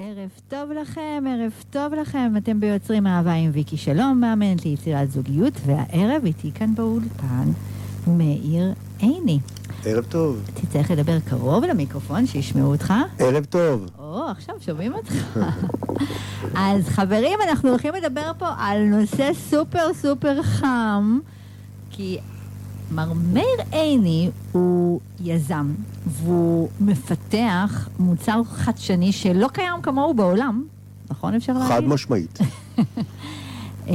ערב טוב לכם, ערב טוב לכם. אתם ביוצרים אהבה עם ויקי שלום, מאמנת ליצירת זוגיות, והערב איתי כאן באולפן מאיר עיני. ערב טוב. תצטרך לדבר קרוב למיקרופון, שישמעו אותך. ערב טוב. או, עכשיו שומעים אותך. אז חברים, אנחנו הולכים לדבר פה על נושא סופר סופר חם, כי מר מאיר עיני הוא יזם, והוא מפתח מוצר חדשני שלא קיים כמוהו בעולם, נכון אפשר להגיד? חד משמעית. אה,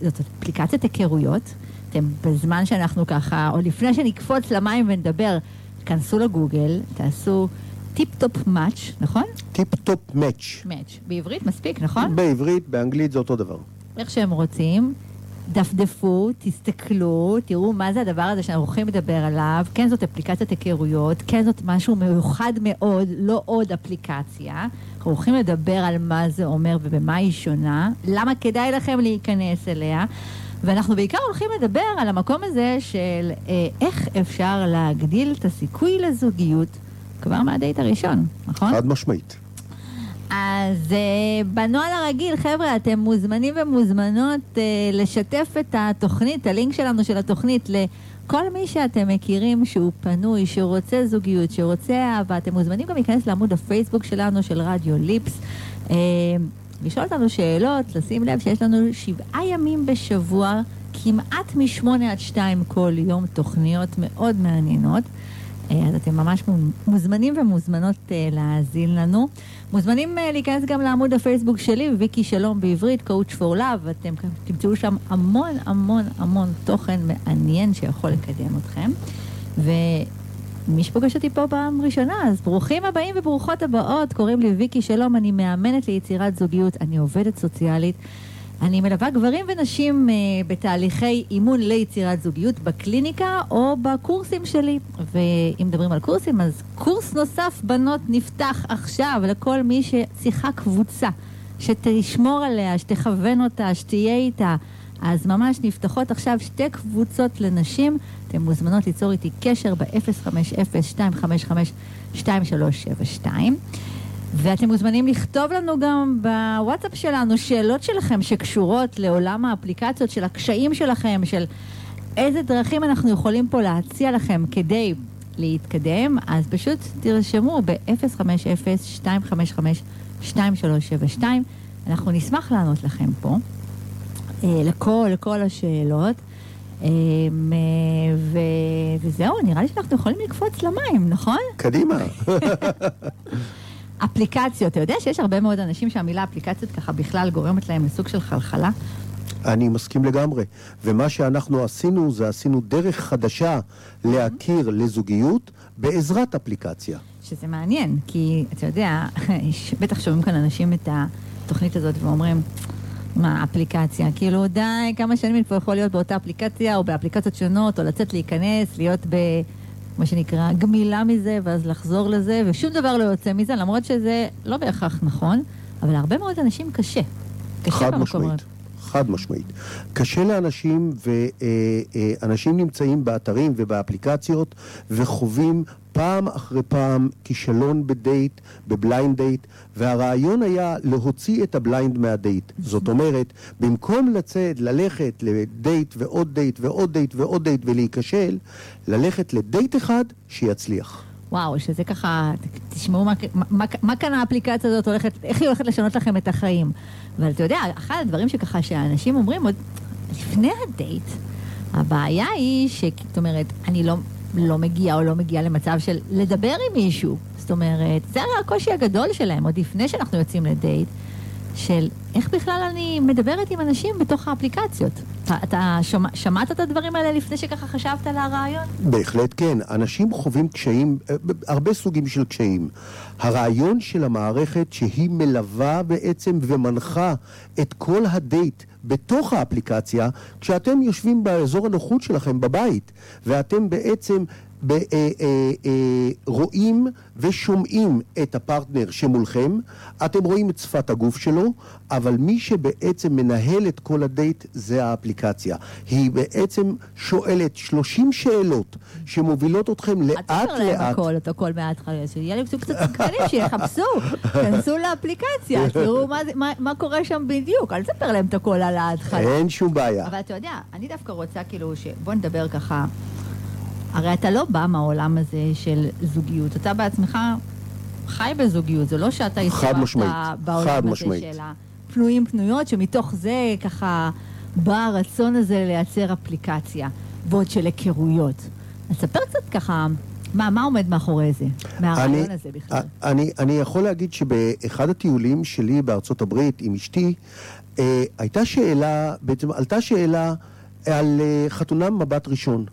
זאת אפליקציית היכרויות. אתם בזמן שאנחנו ככה, או לפני שנקפוץ למים ונדבר, כנסו לגוגל, תעשו Tip-Top Match, נכון? Tip-Top Match. Match. בעברית מספיק, נכון? בעברית, באנגלית זה אותו דבר. איך שהם רוצים. דפדפו, תסתכלו, תראו מה זה הדבר הזה שאנחנו הולכים לדבר עליו. כן, זאת אפליקציית היכרויות, כן, זאת משהו מיוחד מאוד, לא עוד אפליקציה. אנחנו הולכים לדבר על מה זה אומר ובמה היא שונה, למה כדאי לכם להיכנס אליה. ואנחנו בעיקר הולכים לדבר על המקום הזה של אה, איך אפשר להגדיל את הסיכוי לזוגיות כבר מהדייט הראשון, נכון? חד משמעית. אז uh, בנוהל הרגיל, חבר'ה, אתם מוזמנים ומוזמנות uh, לשתף את התוכנית, הלינק שלנו של התוכנית לכל מי שאתם מכירים שהוא פנוי, שרוצה זוגיות, שרוצה אהבה. אתם מוזמנים גם להיכנס לעמוד הפייסבוק שלנו, של רדיו ליפס. Uh, לשאול אותנו שאלות, לשים לב שיש לנו שבעה ימים בשבוע, כמעט משמונה עד שתיים כל יום, תוכניות מאוד מעניינות. אז אתם ממש מוזמנים ומוזמנות להאזין לנו. מוזמנים להיכנס גם לעמוד הפייסבוק שלי, ויקי שלום בעברית, coach for love, אתם תמצאו שם המון המון המון תוכן מעניין שיכול לקדם אתכם. ומי שפוגש אותי פה פעם ראשונה, אז ברוכים הבאים וברוכות הבאות, קוראים לי ויקי שלום, אני מאמנת ליצירת זוגיות, אני עובדת סוציאלית. אני מלווה גברים ונשים uh, בתהליכי אימון ליצירת זוגיות בקליניקה או בקורסים שלי. ואם מדברים על קורסים, אז קורס נוסף בנות נפתח עכשיו לכל מי שצריכה קבוצה, שתשמור עליה, שתכוון אותה, שתהיה איתה. אז ממש נפתחות עכשיו שתי קבוצות לנשים. אתן מוזמנות ליצור איתי קשר ב-050-255-2372. ואתם מוזמנים לכתוב לנו גם בוואטסאפ שלנו שאלות שלכם שקשורות לעולם האפליקציות, של הקשיים שלכם, של איזה דרכים אנחנו יכולים פה להציע לכם כדי להתקדם, אז פשוט תרשמו ב-050-255-2372. אנחנו נשמח לענות לכם פה, לכל, לכל השאלות. ו... וזהו, נראה לי שאנחנו יכולים לקפוץ למים, נכון? קדימה. אפליקציות, אתה יודע שיש הרבה מאוד אנשים שהמילה אפליקציות ככה בכלל גורמת להם לסוג של חלחלה? אני מסכים לגמרי. ומה שאנחנו עשינו, זה עשינו דרך חדשה להכיר לזוגיות בעזרת אפליקציה. שזה מעניין, כי אתה יודע, בטח שומעים כאן אנשים את התוכנית הזאת ואומרים, מה, אפליקציה? כאילו, די, כמה שנים אני כבר יכול להיות באותה אפליקציה, או באפליקציות שונות, או לצאת להיכנס, להיות ב... מה שנקרא, גמילה מזה, ואז לחזור לזה, ושום דבר לא יוצא מזה, למרות שזה לא בהכרח נכון, אבל להרבה מאוד אנשים קשה. קשה חד משמעית. חד משמעית. קשה לאנשים, ואנשים נמצאים באתרים ובאפליקציות וחווים פעם אחרי פעם כישלון בדייט, ב blind date, והרעיון היה להוציא את ה blind מהדייט. זאת אומרת, במקום לצאת, ללכת לדייט ועוד דייט ועוד דייט ועוד דייט ולהיכשל, ללכת לדייט אחד שיצליח. וואו, שזה ככה, תשמעו מה, מה, מה כאן האפליקציה הזאת הולכת, איך היא הולכת לשנות לכם את החיים. אבל אתה יודע, אחד הדברים שככה שהאנשים אומרים עוד לפני הדייט, הבעיה היא ש... זאת אומרת, אני לא, לא מגיעה או לא מגיעה למצב של לדבר עם מישהו. זאת אומרת, זה הרי הקושי הגדול שלהם, עוד לפני שאנחנו יוצאים לדייט, של איך בכלל אני מדברת עם אנשים בתוך האפליקציות. אתה, אתה שומע, שמעת את הדברים האלה לפני שככה חשבת על הרעיון? בהחלט כן. אנשים חווים קשיים, הרבה סוגים של קשיים. הרעיון של המערכת שהיא מלווה בעצם ומנחה את כל הדייט בתוך האפליקציה, כשאתם יושבים באזור הנוחות שלכם בבית, ואתם בעצם ב, אה, אה, אה, רואים ושומעים את הפרטנר שמולכם, אתם רואים את שפת הגוף שלו, אבל מי שבעצם מנהל את כל הדייט זה האפליקציה. היא בעצם שואלת 30 שאלות שמובילות אתכם לאט לאט. אל תספר להם הכל, את הכל מההתחלה, שיהיה לי קצת סקרנים, שיחפשו, כנסו לאפליקציה, תראו מה, מה, מה קורה שם בדיוק, אל תספר להם את הכל על ההתחלה. אין שום בעיה. אבל אתה יודע, אני דווקא רוצה כאילו. בוא נדבר ככה. הרי אתה לא בא מהעולם הזה של זוגיות, אתה בעצמך חי בזוגיות, זה לא שאתה הסתובבת בעולם הזה. של הפנויים פנויות, שמתוך זה ככה בא הרצון הזה לייצר אפליקציה, ועוד של היכרויות. אז ספר קצת ככה, מה, מה עומד מאחורי זה, מהרעיון אני, הזה בכלל? אני, אני יכול להגיד שבאחד הטיולים שלי בארצות הברית עם אשתי, אה, הייתה שאלה, בעצם עלתה שאלה על אה, חתונה מבט ראשון.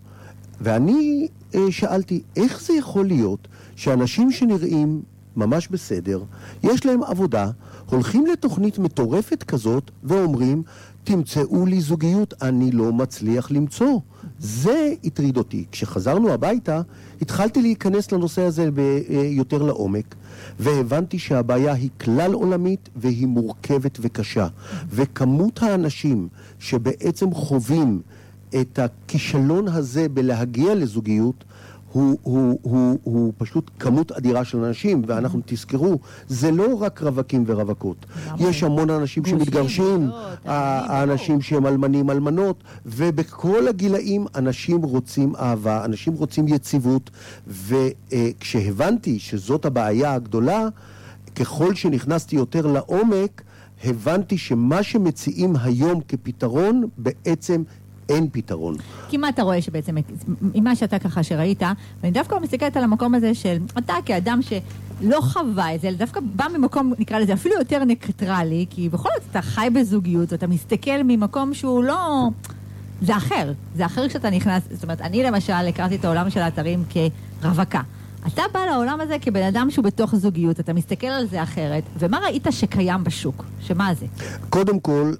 ואני אה, שאלתי, איך זה יכול להיות שאנשים שנראים ממש בסדר, יש להם עבודה, הולכים לתוכנית מטורפת כזאת ואומרים, תמצאו לי זוגיות, אני לא מצליח למצוא. זה הטריד אותי. כשחזרנו הביתה, התחלתי להיכנס לנושא הזה יותר לעומק, והבנתי שהבעיה היא כלל עולמית והיא מורכבת וקשה. וכמות האנשים שבעצם חווים את הכישלון הזה בלהגיע לזוגיות הוא, הוא, הוא, הוא פשוט כמות אדירה של אנשים, ואנחנו תזכרו, זה לא רק רווקים ורווקות. יש המון אנשים שמתגרשים, האנשים שהם אלמנים, אלמנות, ובכל הגילאים אנשים רוצים אהבה, אנשים רוצים יציבות, וכשהבנתי שזאת הבעיה הגדולה, ככל שנכנסתי יותר לעומק, הבנתי שמה שמציעים היום כפתרון בעצם אין פתרון. כי מה אתה רואה שבעצם, ממה שאתה ככה שראית, ואני דווקא מסתכלת על המקום הזה של אתה כאדם שלא חווה את זה, אלא דווקא בא ממקום, נקרא לזה, אפילו יותר ניטרלי, כי בכל זאת אתה חי בזוגיות, ואתה מסתכל ממקום שהוא לא... זה אחר, זה אחר כשאתה נכנס, זאת אומרת, אני למשל הכרתי את העולם של האתרים כרווקה. אתה בא לעולם הזה כבן אדם שהוא בתוך זוגיות, אתה מסתכל על זה אחרת, ומה ראית שקיים בשוק? שמה זה? קודם כל,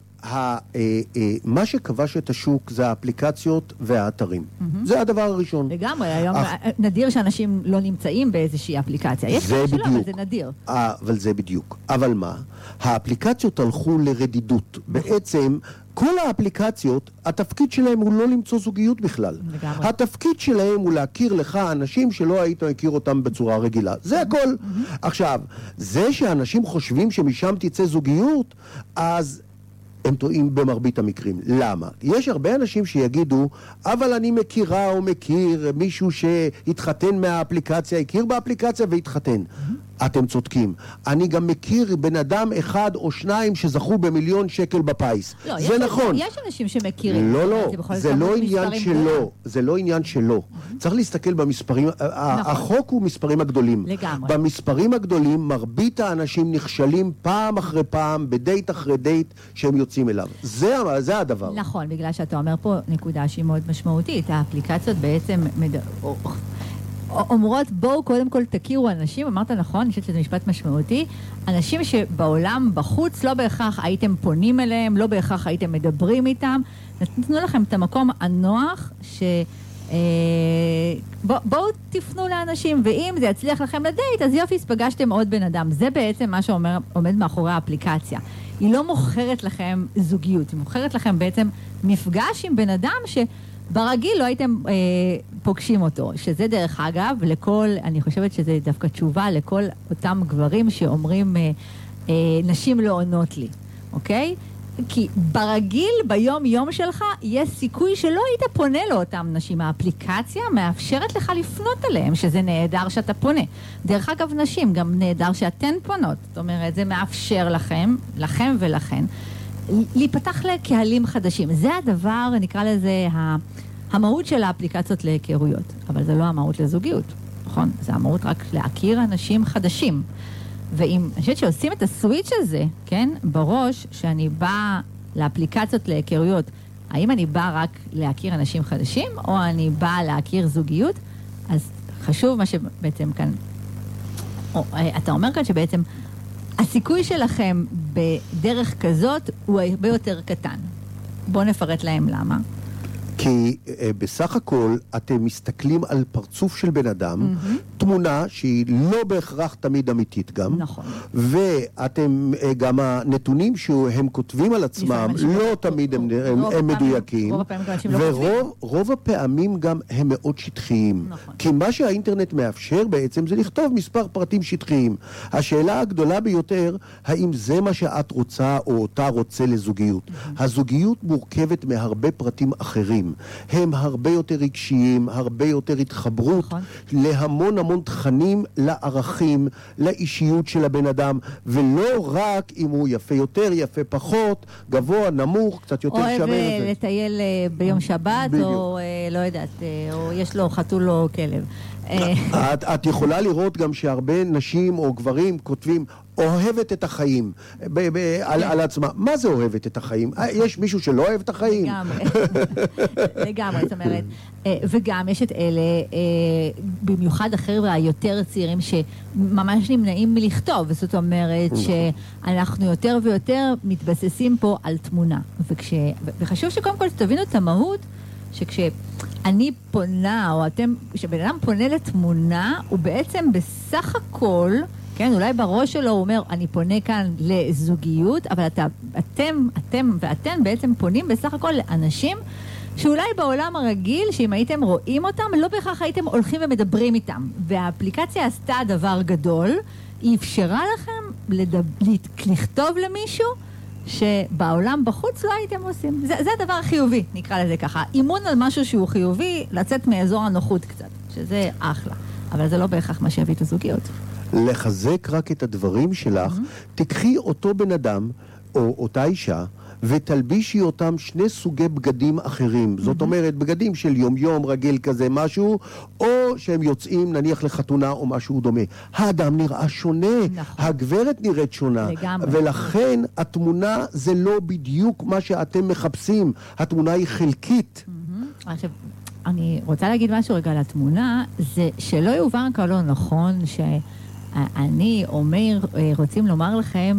מה שכבש את השוק זה האפליקציות והאתרים. זה הדבר הראשון. לגמרי, היום אך... נדיר שאנשים לא נמצאים באיזושהי אפליקציה. יש כאלה שלא, אבל זה נדיר. אה, אבל זה בדיוק. אבל מה? האפליקציות הלכו לרדידות. בעצם... כל האפליקציות, התפקיד שלהם הוא לא למצוא זוגיות בכלל. לגמרי. התפקיד שלהם הוא להכיר לך אנשים שלא היית מכיר אותם בצורה רגילה. זה הכל. עכשיו, זה שאנשים חושבים שמשם תצא זוגיות, אז הם טועים במרבית המקרים. למה? יש הרבה אנשים שיגידו, אבל אני מכירה או מכיר מישהו שהתחתן מהאפליקציה, הכיר באפליקציה והתחתן. אתם צודקים. אני גם מכיר בן אדם אחד או שניים שזכו במיליון שקל בפיס. לא, זה יש נכון. יש אנשים שמכירים. לא, לא, זה, זה לא עניין שלו. זה לא עניין שלו. Mm-hmm. צריך להסתכל במספרים, נכון. החוק הוא מספרים הגדולים. לגמרי. במספרים הגדולים, מרבית האנשים נכשלים פעם אחרי פעם, בדייט אחרי דייט, שהם יוצאים אליו. זה, זה הדבר. נכון, בגלל שאתה אומר פה נקודה שהיא מאוד משמעותית. האפליקציות בעצם... מד... אומרות, בואו קודם כל תכירו אנשים, אמרת נכון, אני חושבת שזה משפט משמעותי, אנשים שבעולם, בחוץ, לא בהכרח הייתם פונים אליהם, לא בהכרח הייתם מדברים איתם, נתנו לכם את המקום הנוח, ש... אה, בואו בוא תפנו לאנשים, ואם זה יצליח לכם לדייט, אז יופי, פגשתם עוד בן אדם. זה בעצם מה שעומד מאחורי האפליקציה. היא לא מוכרת לכם זוגיות, היא מוכרת לכם בעצם מפגש עם בן אדם ש... ברגיל לא הייתם אה, פוגשים אותו, שזה דרך אגב, לכל, אני חושבת שזה דווקא תשובה לכל אותם גברים שאומרים, אה, אה, נשים לא עונות לי, אוקיי? כי ברגיל, ביום-יום שלך, יש סיכוי שלא היית פונה לאותן נשים. האפליקציה מאפשרת לך לפנות אליהם, שזה נהדר שאתה פונה. דרך אגב, נשים, גם נהדר שאתן פונות. זאת אומרת, זה מאפשר לכם, לכם ולכן, להיפתח לקהלים חדשים. זה הדבר, נקרא לזה, המהות של האפליקציות להיכרויות. אבל זה לא המהות לזוגיות, נכון? זה המהות רק להכיר אנשים חדשים. ואם, אני חושבת שעושים את הסוויץ' הזה, כן, בראש, שאני באה לאפליקציות להיכרויות, האם אני באה רק להכיר אנשים חדשים, או אני באה להכיר זוגיות, אז חשוב מה שבעצם כאן, או, אה, אתה אומר כאן שבעצם הסיכוי שלכם בדרך כזאת הוא הרבה יותר קטן. בואו נפרט להם למה. כי אה, בסך הכל אתם מסתכלים על פרצוף של בן אדם, mm-hmm. תמונה שהיא לא בהכרח תמיד אמיתית גם. נכון. ואתם, אה, גם הנתונים שהם כותבים על עצמם, לא תמיד הם, הם, הם מדויקים. רוב הפעמים לא. ורוב הפעמים גם הם מאוד שטחיים. נכון. כי מה שהאינטרנט מאפשר בעצם זה לכתוב מספר פרטים שטחיים. השאלה הגדולה ביותר, האם זה מה שאת רוצה או אותה רוצה לזוגיות. הזוגיות מורכבת מהרבה פרטים אחרים. הם הרבה יותר רגשיים, הרבה יותר התחברות נכון. להמון המון תכנים, לערכים, לאישיות של הבן אדם, ולא רק אם הוא יפה יותר, יפה פחות, גבוה, נמוך, קצת יותר אוהב שמן. אה. לטייל אה, ביום שבת, בדיוק. או אה, לא יודעת, או יש לו חתול או כלב. אה, את, את יכולה לראות גם שהרבה נשים או גברים כותבים אוהבת את החיים ב, ב, על, כן. על עצמה. מה זה אוהבת את החיים? אה, יש מישהו שלא אוהב את החיים? לגמרי, לגמרי, זאת אומרת, אה, וגם יש את אלה, במיוחד החבר'ה היותר צעירים, שממש נמנעים מלכתוב, זאת אומרת נכון. שאנחנו יותר ויותר מתבססים פה על תמונה. וכש, וחשוב שקודם כל תבינו את המהות, שכשאני פונה, או אתם, כשבן אדם פונה לתמונה, הוא בעצם בסך הכל, כן, אולי בראש שלו הוא אומר, אני פונה כאן לזוגיות, אבל אתה, אתם, אתם ואתן בעצם פונים בסך הכל לאנשים שאולי בעולם הרגיל, שאם הייתם רואים אותם, לא בהכרח הייתם הולכים ומדברים איתם. והאפליקציה עשתה דבר גדול, היא אפשרה לכם לדב... לכתוב למישהו שבעולם בחוץ לא הייתם עושים. זה, זה הדבר החיובי, נקרא לזה ככה. אימון על משהו שהוא חיובי, לצאת מאזור הנוחות קצת, שזה אחלה. אבל זה לא בהכרח מה שיביא את הזוגיות. לחזק רק את הדברים שלך, תיקחי אותו בן אדם, או אותה אישה, ותלבישי אותם שני סוגי בגדים אחרים. זאת אומרת, בגדים של יומיום רגיל כזה משהו, או שהם יוצאים נניח לחתונה או משהו דומה. האדם נראה שונה, נכון. הגברת נראית שונה. לגמרי. ולכן התמונה זה לא בדיוק מה שאתם מחפשים, התמונה היא חלקית. עכשיו, אני רוצה להגיד משהו רגע על התמונה, זה שלא יובן כאן לא נכון שאני או מאיר אה, רוצים לומר לכם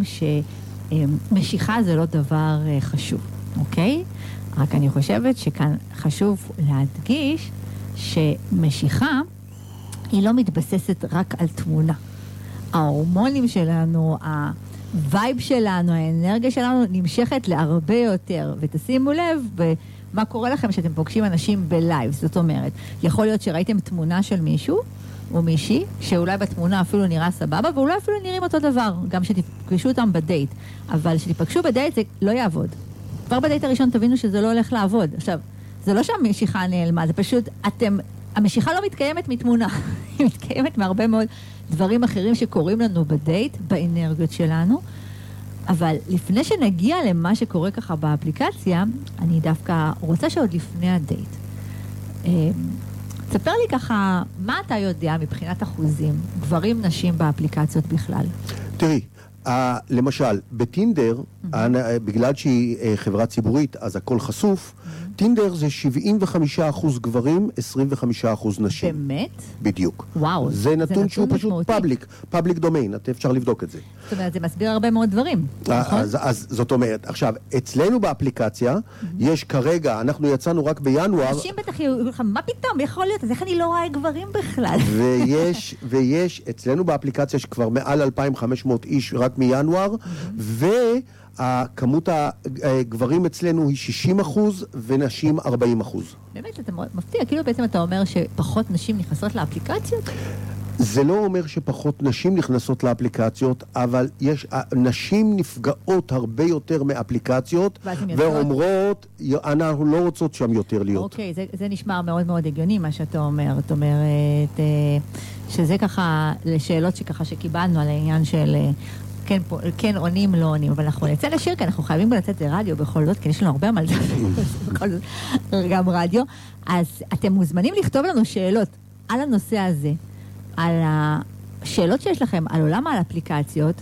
שמשיכה זה לא דבר אה, חשוב, אוקיי? רק אני חושבת שכאן חשוב להדגיש שמשיכה היא לא מתבססת רק על תמונה. ההורמונים שלנו, ה vibe שלנו, האנרגיה שלנו נמשכת להרבה יותר. ותשימו לב מה קורה לכם כשאתם פוגשים אנשים בלייב. זאת אומרת, יכול להיות שראיתם תמונה של מישהו או מישהי, שאולי בתמונה אפילו נראה סבבה, ואולי אפילו נראים אותו דבר, גם שתפגשו אותם בדייט. אבל כשתיפגשו בדייט זה לא יעבוד. כבר בדייט הראשון תבינו שזה לא הולך לעבוד. עכשיו, זה לא שהמשיכה נעלמה, זה פשוט, אתם, המשיכה לא מתקיימת מתמונה, היא מתקיימת מהרבה מאוד דברים אחרים שקורים לנו בדייט, באנרגיות שלנו. אבל לפני שנגיע למה שקורה ככה באפליקציה, אני דווקא רוצה שעוד לפני הדייט. אה, תספר לי ככה, מה אתה יודע מבחינת אחוזים, גברים, נשים באפליקציות בכלל? תראי, אה, למשל, בטינדר, mm-hmm. בגלל שהיא אה, חברה ציבורית, אז הכל חשוף, mm-hmm. טינדר זה 75% גברים, 25% נשים. באמת? בדיוק. וואו, זה נתון שהוא פשוט משמעותי. Public, public domain, אפשר לבדוק את זה. זאת אומרת, זה מסביר הרבה מאוד דברים, נכון? אז, אז זאת אומרת, עכשיו, אצלנו באפליקציה. יש כרגע, אנחנו יצאנו רק בינואר, אנשים בטח יהיו לך, מה פתאום, יכול להיות, אז איך אני לא רואה גברים בכלל? ויש, ויש אצלנו באפליקציה שכבר מעל 2,500 איש רק מינואר, וכמות הגברים אצלנו היא 60 אחוז ונשים 40 אחוז. באמת, אתה מפתיע, כאילו בעצם אתה אומר שפחות נשים נכנסות לאפליקציות? זה לא אומר שפחות נשים נכנסות לאפליקציות, אבל יש, נשים נפגעות הרבה יותר מאפליקציות? ואומרות, אנחנו לא רוצות שם יותר להיות. אוקיי, זה, זה נשמע מאוד מאוד הגיוני מה שאתה אומר. זאת אומרת, אה, שזה ככה, לשאלות שככה שקיבלנו על העניין של אה, כן, פה- כן עונים, לא עונים, אבל אנחנו נצא לשיר, כי אנחנו חייבים לצאת לרדיו בכל זאת, כי יש לנו הרבה מה לדבר, גם רדיו. אז אתם מוזמנים לכתוב לנו שאלות על הנושא הזה, על השאלות שיש לכם על עולם האפליקציות,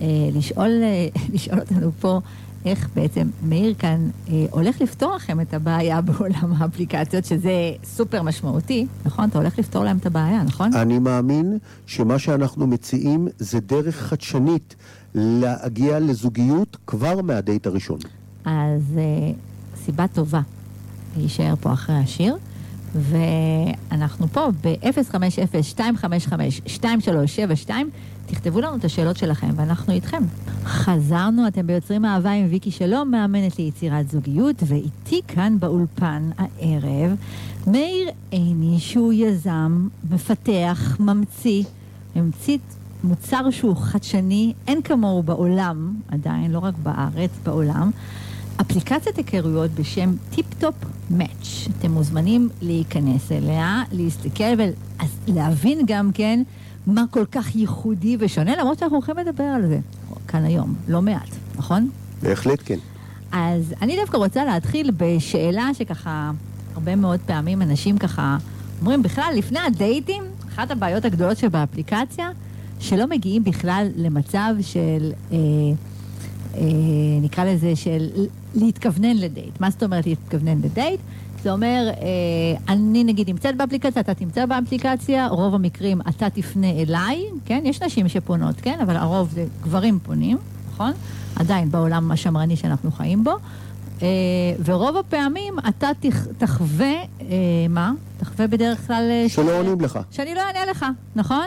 אה, לשאול, אה, לשאול אותנו פה איך בעצם מאיר כאן אה, הולך לפתור לכם את הבעיה בעולם האפליקציות, שזה סופר משמעותי, נכון? אתה הולך לפתור להם את הבעיה, נכון? אני מאמין שמה שאנחנו מציעים זה דרך חדשנית להגיע לזוגיות כבר מהדייט הראשון. אז אה, סיבה טובה להישאר פה אחרי השיר. ואנחנו פה ב-050-255-2372, תכתבו לנו את השאלות שלכם ואנחנו איתכם. חזרנו, אתם ביוצרים אהבה עם ויקי שלום, מאמנת ליצירת זוגיות, ואיתי כאן באולפן הערב מאיר עיני, שהוא יזם, מפתח, ממציא, ממציא מוצר שהוא חדשני, אין כמוהו בעולם, עדיין, לא רק בארץ, בעולם. אפליקציית היכרויות בשם Tip-Top Match. אתם מוזמנים להיכנס אליה, להסתכל ולהבין גם כן מה כל כך ייחודי ושונה, למרות שאנחנו הולכים לדבר על זה כאן היום, לא מעט, נכון? בהחלט כן. אז אני דווקא רוצה להתחיל בשאלה שככה, הרבה מאוד פעמים אנשים ככה אומרים, בכלל, לפני הדייטים, אחת הבעיות הגדולות שבאפליקציה, שלא מגיעים בכלל למצב של... אה, נקרא לזה של להתכוונן לדייט. מה זאת אומרת להתכוונן לדייט? זה אומר, אה, אני נגיד נמצאת באפליקציה, אתה תמצא באפליקציה, רוב המקרים אתה תפנה אליי, כן? יש נשים שפונות, כן? אבל הרוב זה גברים פונים, נכון? עדיין בעולם השמרני שאנחנו חיים בו. אה, ורוב הפעמים אתה תח, תחווה, אה, מה? תחווה בדרך כלל... אה, שלא עונים לך. שאני לא אענה לך, נכון?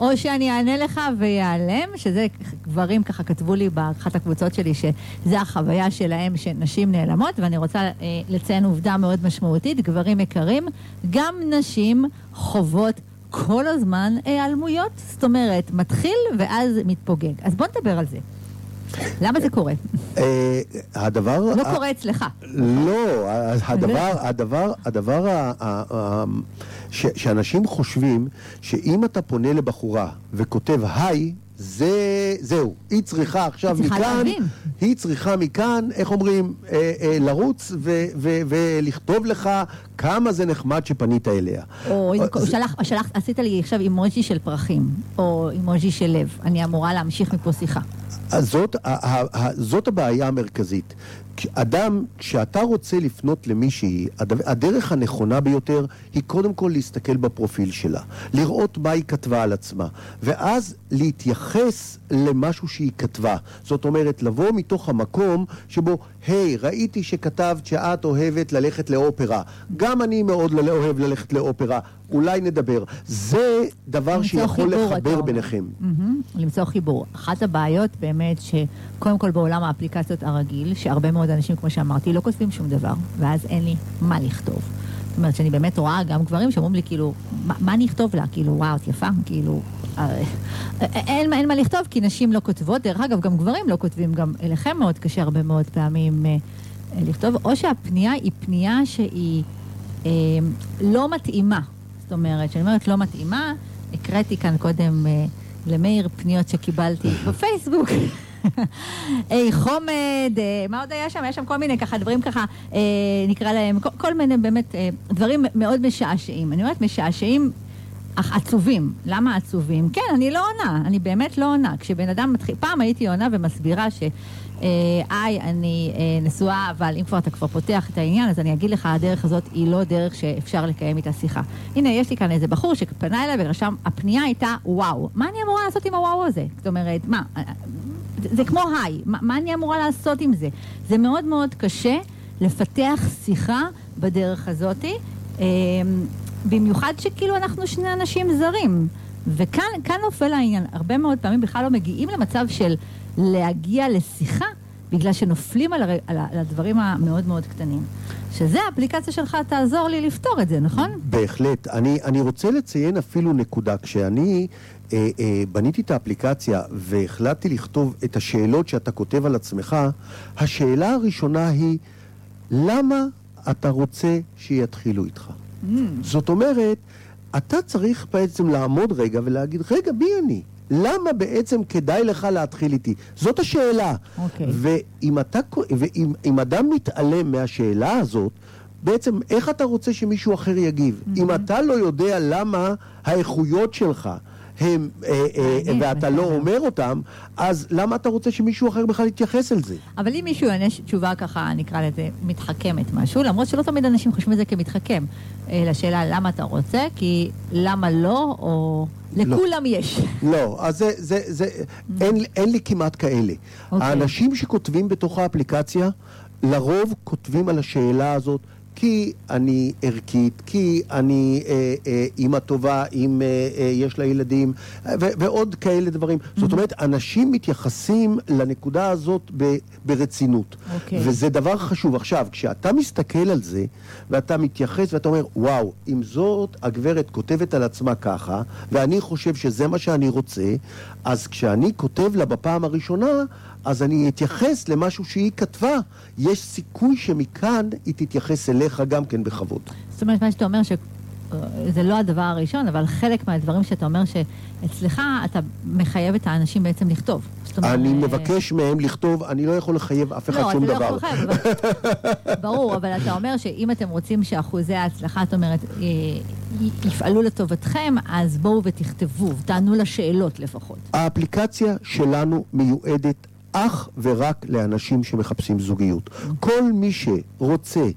או שאני אענה לך ויעלם, שזה גברים ככה כתבו לי באחת הקבוצות שלי, שזה החוויה שלהם שנשים נעלמות, ואני רוצה אה, לציין עובדה מאוד משמעותית, גברים יקרים, גם נשים חוות כל הזמן היעלמויות, זאת אומרת, מתחיל ואז מתפוגג. אז בוא נדבר על זה. למה זה קורה? אה, הדבר... לא קורה אצלך. לא, הדבר, הדבר, הדבר שאנשים חושבים שאם אתה פונה לבחורה וכותב היי, זה, זהו, היא צריכה עכשיו היא מכאן, להבין. היא צריכה מכאן, איך אומרים, אה, אה, לרוץ ו, ו, ולכתוב לך כמה זה נחמד שפנית אליה. או אם זה... שלח, שלח, עשית לי עכשיו אימוג'י של פרחים, או אימוג'י של לב, אני אמורה להמשיך מפה שיחה. זאת, זאת הבעיה המרכזית. אדם, כשאתה רוצה לפנות למישהי, הדרך הנכונה ביותר היא קודם כל להסתכל בפרופיל שלה, לראות מה היא כתבה על עצמה, ואז להתייחס למשהו שהיא כתבה. זאת אומרת, לבוא מתוך המקום שבו, היי, hey, ראיתי שכתבת שאת אוהבת ללכת לאופרה. גם אני מאוד אוהב ללכת לאופרה. אולי נדבר. זה דבר שיכול חיבור, לחבר ביניכם. Mm-hmm, למצוא חיבור. אחת הבעיות באמת, שקודם כל בעולם האפליקציות הרגיל, שהרבה מאוד אנשים, כמו שאמרתי, לא כותבים שום דבר, ואז אין לי מה לכתוב. זאת אומרת שאני באמת רואה גם גברים שאומרים לי, כאילו, מה, מה אני אכתוב לה? כאילו, וואו, את יפה, כאילו... אה, אין, אין מה לכתוב, כי נשים לא כותבות. דרך אגב, גם גברים לא כותבים, גם אליכם מאוד קשה הרבה מאוד פעמים אה, לכתוב, או שהפנייה היא פנייה שהיא אה, לא מתאימה. זאת אומרת, כשאני אומרת לא מתאימה, הקראתי כאן קודם אה, למאיר פניות שקיבלתי בפייסבוק. היי חומד, אה, מה עוד היה שם? היה שם כל מיני ככה דברים ככה, אה, נקרא להם, כל, כל מיני באמת אה, דברים מאוד משעשעים. אני אומרת משעשעים, אך עצובים. למה עצובים? כן, אני לא עונה, אני באמת לא עונה. כשבן אדם מתחיל, פעם הייתי עונה ומסבירה ש... אה, היי, אני אה, נשואה, אבל אם כבר אתה כבר פותח את העניין, אז אני אגיד לך, הדרך הזאת היא לא דרך שאפשר לקיים איתה שיחה. הנה, יש לי כאן איזה בחור שפנה אליי ורשם, הפנייה הייתה וואו. מה אני אמורה לעשות עם הוואו הזה? זאת אומרת, מה, זה, זה כמו היי, מה, מה אני אמורה לעשות עם זה? זה מאוד מאוד קשה לפתח שיחה בדרך הזאתי, אה, במיוחד שכאילו אנחנו שני אנשים זרים. וכאן נופל העניין, הרבה מאוד פעמים בכלל לא מגיעים למצב של להגיע לשיחה, בגלל שנופלים על, הר... על הדברים המאוד מאוד קטנים. שזה האפליקציה שלך תעזור לי לפתור את זה, נכון? בהחלט. אני, אני רוצה לציין אפילו נקודה. כשאני אה, אה, בניתי את האפליקציה והחלטתי לכתוב את השאלות שאתה כותב על עצמך, השאלה הראשונה היא, למה אתה רוצה שיתחילו איתך? Mm. זאת אומרת, אתה צריך בעצם לעמוד רגע ולהגיד, רגע, מי אני? למה בעצם כדאי לך להתחיל איתי? זאת השאלה. Okay. אוקיי. ואם, אתה, ואם אם אדם מתעלם מהשאלה הזאת, בעצם איך אתה רוצה שמישהו אחר יגיב? Mm-hmm. אם אתה לא יודע למה האיכויות שלך הם, אה, אה, ואתה לא אומר אותם, אז למה אתה רוצה שמישהו אחר בכלל יתייחס אל זה? אבל אם מישהו יענה תשובה ככה, נקרא לזה, מתחכמת משהו, למרות שלא תמיד אנשים חושבים את זה כמתחכם, אה, לשאלה למה אתה רוצה, כי למה לא, או... לכולם לא. יש. לא, אז זה, זה, זה, אין, אין לי כמעט כאלה. Okay. אוקיי. האנשים שכותבים בתוך האפליקציה, לרוב כותבים על השאלה הזאת כי אני ערכית, כי אני אה, אה, אימא טובה, אם אה, אה, יש לה ילדים, ו- ועוד כאלה דברים. Mm-hmm. זאת אומרת, אנשים מתייחסים לנקודה הזאת ב- ברצינות. Okay. אוקיי. וזה דבר חשוב. עכשיו, כשאתה מסתכל על זה, ואתה מתייחס ואתה אומר, וואו, אם זאת הגברת כותבת על עצמה ככה, ואני חושב שזה מה שאני רוצה, אז כשאני כותב לה בפעם הראשונה, אז אני אתייחס למשהו שהיא כתבה. יש סיכוי שמכאן היא תתייחס אליך גם כן בכבוד. זאת אומרת, מה שאתה אומר, שזה לא הדבר הראשון, אבל חלק מהדברים שאתה אומר שאצלך אתה מחייב את האנשים בעצם לכתוב. אומרת, אני מבקש מהם לכתוב, אני לא יכול לחייב אף אחד לא, שום דבר. לא, אתה לא יכול לחייב, ברור, אבל אתה אומר שאם אתם רוצים שאחוזי ההצלחה, את אומרת, אה, יפעלו לטובתכם, אז בואו ותכתבו, תענו לשאלות לפחות. האפליקציה שלנו מיועדת אך ורק לאנשים שמחפשים זוגיות. כל מי שרוצה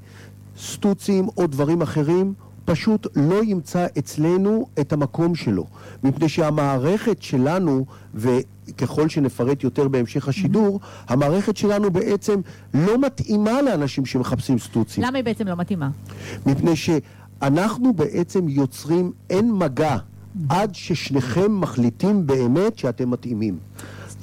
סטוצים או דברים אחרים, פשוט לא ימצא אצלנו את המקום שלו. מפני שהמערכת שלנו, וככל שנפרט יותר בהמשך השידור, mm-hmm. המערכת שלנו בעצם לא מתאימה לאנשים שמחפשים סטוצים. למה היא בעצם לא מתאימה? מפני שאנחנו בעצם יוצרים אין מגע mm-hmm. עד ששניכם מחליטים באמת שאתם מתאימים.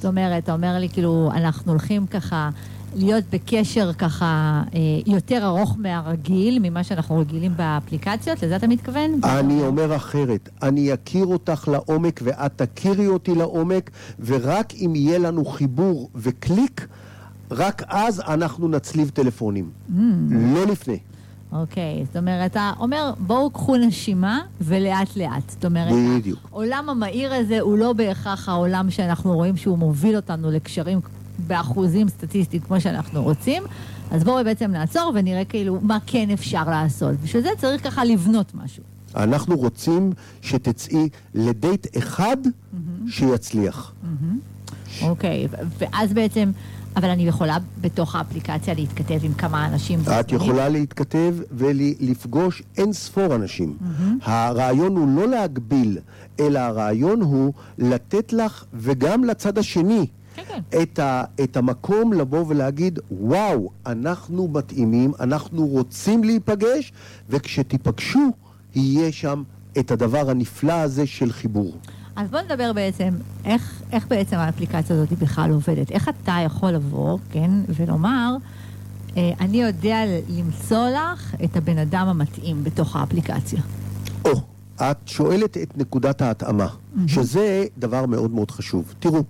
זאת אומרת, אתה אומר לי, כאילו, אנחנו הולכים ככה להיות בקשר ככה אה, יותר ארוך מהרגיל, ממה שאנחנו רגילים באפליקציות? לזה אתה מתכוון? אני אומר אחרת. אני אכיר אותך לעומק ואת תכירי אותי לעומק, ורק אם יהיה לנו חיבור וקליק, רק אז אנחנו נצליב טלפונים. Mm. לא לפני. אוקיי, זאת אומרת, אתה אומר, בואו קחו נשימה ולאט לאט. זאת אומרת, בדיוק. העולם המהיר הזה הוא לא בהכרח העולם שאנחנו רואים שהוא מוביל אותנו לקשרים באחוזים סטטיסטיים כמו שאנחנו רוצים. אז בואו בעצם נעצור ונראה כאילו מה כן אפשר לעשות. בשביל זה צריך ככה לבנות משהו. אנחנו רוצים שתצאי לדייט אחד mm-hmm. שיצליח. Mm-hmm. אוקיי, ואז בעצם... אבל אני יכולה בתוך האפליקציה להתכתב עם כמה אנשים. את יכולה להתכתב ולפגוש אין ספור אנשים. Mm-hmm. הרעיון הוא לא להגביל, אלא הרעיון הוא לתת לך וגם לצד השני כן, כן. את, ה, את המקום לבוא ולהגיד, וואו, אנחנו מתאימים, אנחנו רוצים להיפגש, וכשתיפגשו, יהיה שם את הדבר הנפלא הזה של חיבור. אז בוא נדבר בעצם, איך, איך בעצם האפליקציה הזאת בכלל עובדת. איך אתה יכול לבוא, כן, ולומר, אה, אני יודע למצוא לך את הבן אדם המתאים בתוך האפליקציה. או, את שואלת את נקודת ההתאמה, mm-hmm. שזה דבר מאוד מאוד חשוב. תראו,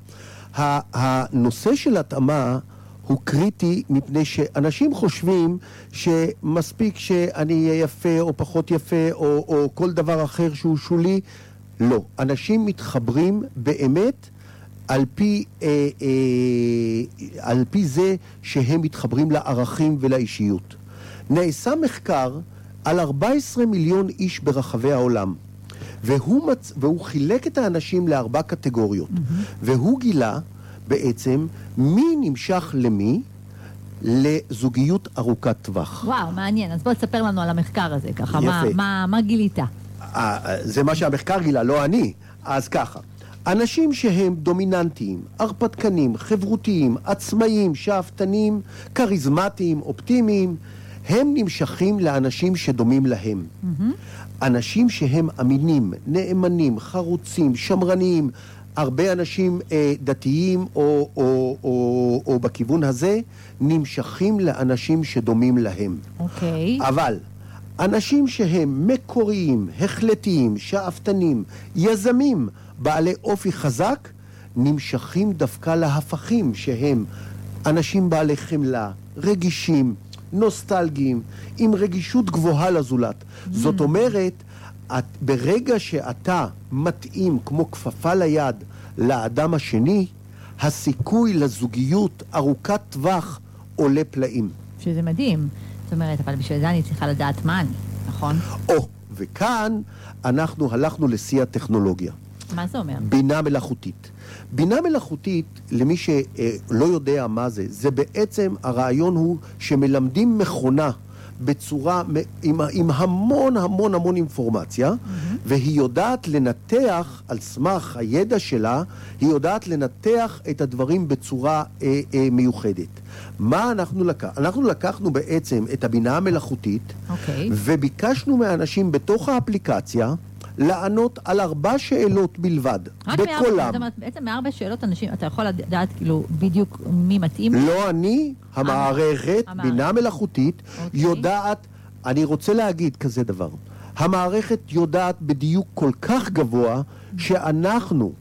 הנושא של התאמה הוא קריטי מפני שאנשים חושבים שמספיק שאני אהיה יפה או פחות יפה או, או כל דבר אחר שהוא שולי. לא. אנשים מתחברים באמת על פי, אה, אה, על פי זה שהם מתחברים לערכים ולאישיות. נעשה מחקר על 14 מיליון איש ברחבי העולם. והוא, מצ... והוא חילק את האנשים לארבע קטגוריות. Mm-hmm. והוא גילה בעצם מי נמשך למי לזוגיות ארוכת טווח. וואו, מעניין. אז בוא תספר לנו על המחקר הזה ככה. יפה. מה, מה, מה גילית? זה מה שהמחקר גילה, לא אני. אז ככה. אנשים שהם דומיננטיים, הרפתקנים, חברותיים, עצמאיים, שאפתנים, כריזמטיים, אופטימיים, הם נמשכים לאנשים שדומים להם. Mm-hmm. אנשים שהם אמינים, נאמנים, חרוצים, שמרניים, הרבה אנשים אה, דתיים או, או, או, או בכיוון הזה נמשכים לאנשים שדומים להם. אוקיי. Okay. אבל אנשים שהם מקוריים, החלטיים, שאפתנים, יזמים, בעלי אופי חזק, נמשכים דווקא להפכים שהם אנשים בעלי חמלה, רגישים, נוסטלגיים, עם רגישות גבוהה לזולת. Mm. זאת אומרת, את, ברגע שאתה מתאים כמו כפפה ליד לאדם השני, הסיכוי לזוגיות ארוכת טווח עולה פלאים. שזה מדהים. זאת אומרת, אבל בשביל זה אני צריכה לדעת מה אני, נכון? או, וכאן אנחנו הלכנו לשיא הטכנולוגיה. מה זה אומר? בינה מלאכותית. בינה מלאכותית, למי שלא יודע מה זה, זה בעצם, הרעיון הוא שמלמדים מכונה בצורה, עם, עם המון המון המון אינפורמציה, mm-hmm. והיא יודעת לנתח, על סמך הידע שלה, היא יודעת לנתח את הדברים בצורה אה, אה, מיוחדת. מה אנחנו לקחנו? אנחנו לקחנו בעצם את הבינה המלאכותית, okay. אוקיי. וביקשנו מאנשים בתוך האפליקציה, לענות על ארבע שאלות בלבד, בקולם. רק בעצם מארבע שאלות אנשים, אתה יכול לדעת כאילו בדיוק מי מתאים? לא אני, המערכת, בינה מלאכותית, אוקיי. יודעת, אני רוצה להגיד כזה דבר. המערכת יודעת בדיוק כל כך גבוה, שאנחנו,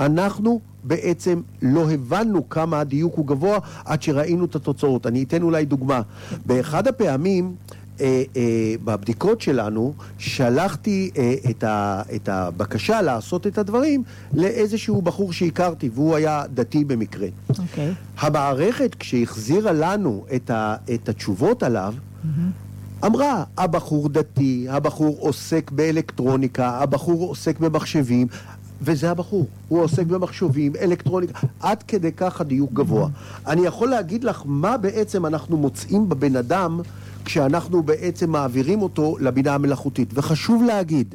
אנחנו בעצם לא הבנו כמה הדיוק הוא גבוה עד שראינו את התוצאות. אני אתן אולי דוגמה. באחד הפעמים... אה, אה, בבדיקות שלנו שלחתי אה, את, ה, את הבקשה לעשות את הדברים לאיזשהו בחור שהכרתי, והוא היה דתי במקרה. Okay. אוקיי. המערכת, כשהחזירה לנו את, ה, את התשובות עליו, mm-hmm. אמרה, הבחור דתי, הבחור עוסק באלקטרוניקה, הבחור עוסק במחשבים, וזה הבחור. הוא עוסק במחשבים, אלקטרוניקה, עד כדי כך הדיוק גבוה. אני יכול להגיד לך מה בעצם אנחנו מוצאים בבן אדם כשאנחנו בעצם מעבירים אותו לבינה המלאכותית. וחשוב להגיד,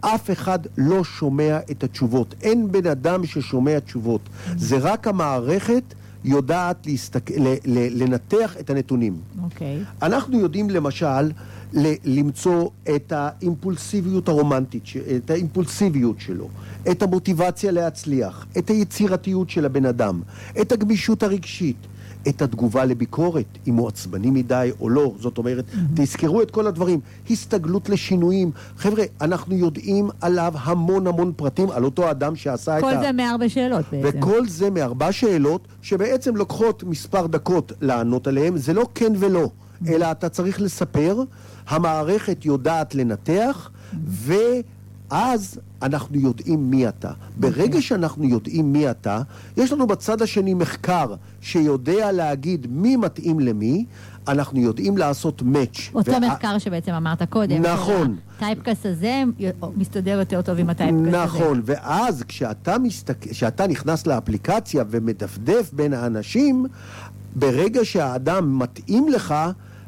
אף אחד לא שומע את התשובות. אין בן אדם ששומע תשובות. זה רק המערכת יודעת להסתק... ל... ל... לנתח את הנתונים. אוקיי. Okay. אנחנו יודעים למשל ל... למצוא את האימפולסיביות הרומנטית, את האימפולסיביות שלו, את המוטיבציה להצליח, את היצירתיות של הבן אדם, את הגמישות הרגשית. את התגובה לביקורת, אם הוא עצבני מדי או לא. זאת אומרת, mm-hmm. תזכרו את כל הדברים. הסתגלות לשינויים. חבר'ה, אנחנו יודעים עליו המון המון פרטים, על אותו אדם שעשה את ה... כל זה מארבע שאלות בעצם. וכל זה מארבע שאלות, שבעצם לוקחות מספר דקות לענות עליהן. זה לא כן ולא, mm-hmm. אלא אתה צריך לספר, המערכת יודעת לנתח, mm-hmm. ו... אז אנחנו יודעים מי אתה. ברגע אוקיי. שאנחנו יודעים מי אתה, יש לנו בצד השני מחקר שיודע להגיד מי מתאים למי, אנחנו יודעים לעשות match. אותו וה... מחקר שבעצם אמרת קודם. נכון. הטייפקאסט הזה מסתדר יותר טוב עם הטייפקאסט הזה. נכון, ואז כשאתה, מסתק... כשאתה נכנס לאפליקציה ומדפדף בין האנשים, ברגע שהאדם מתאים לך,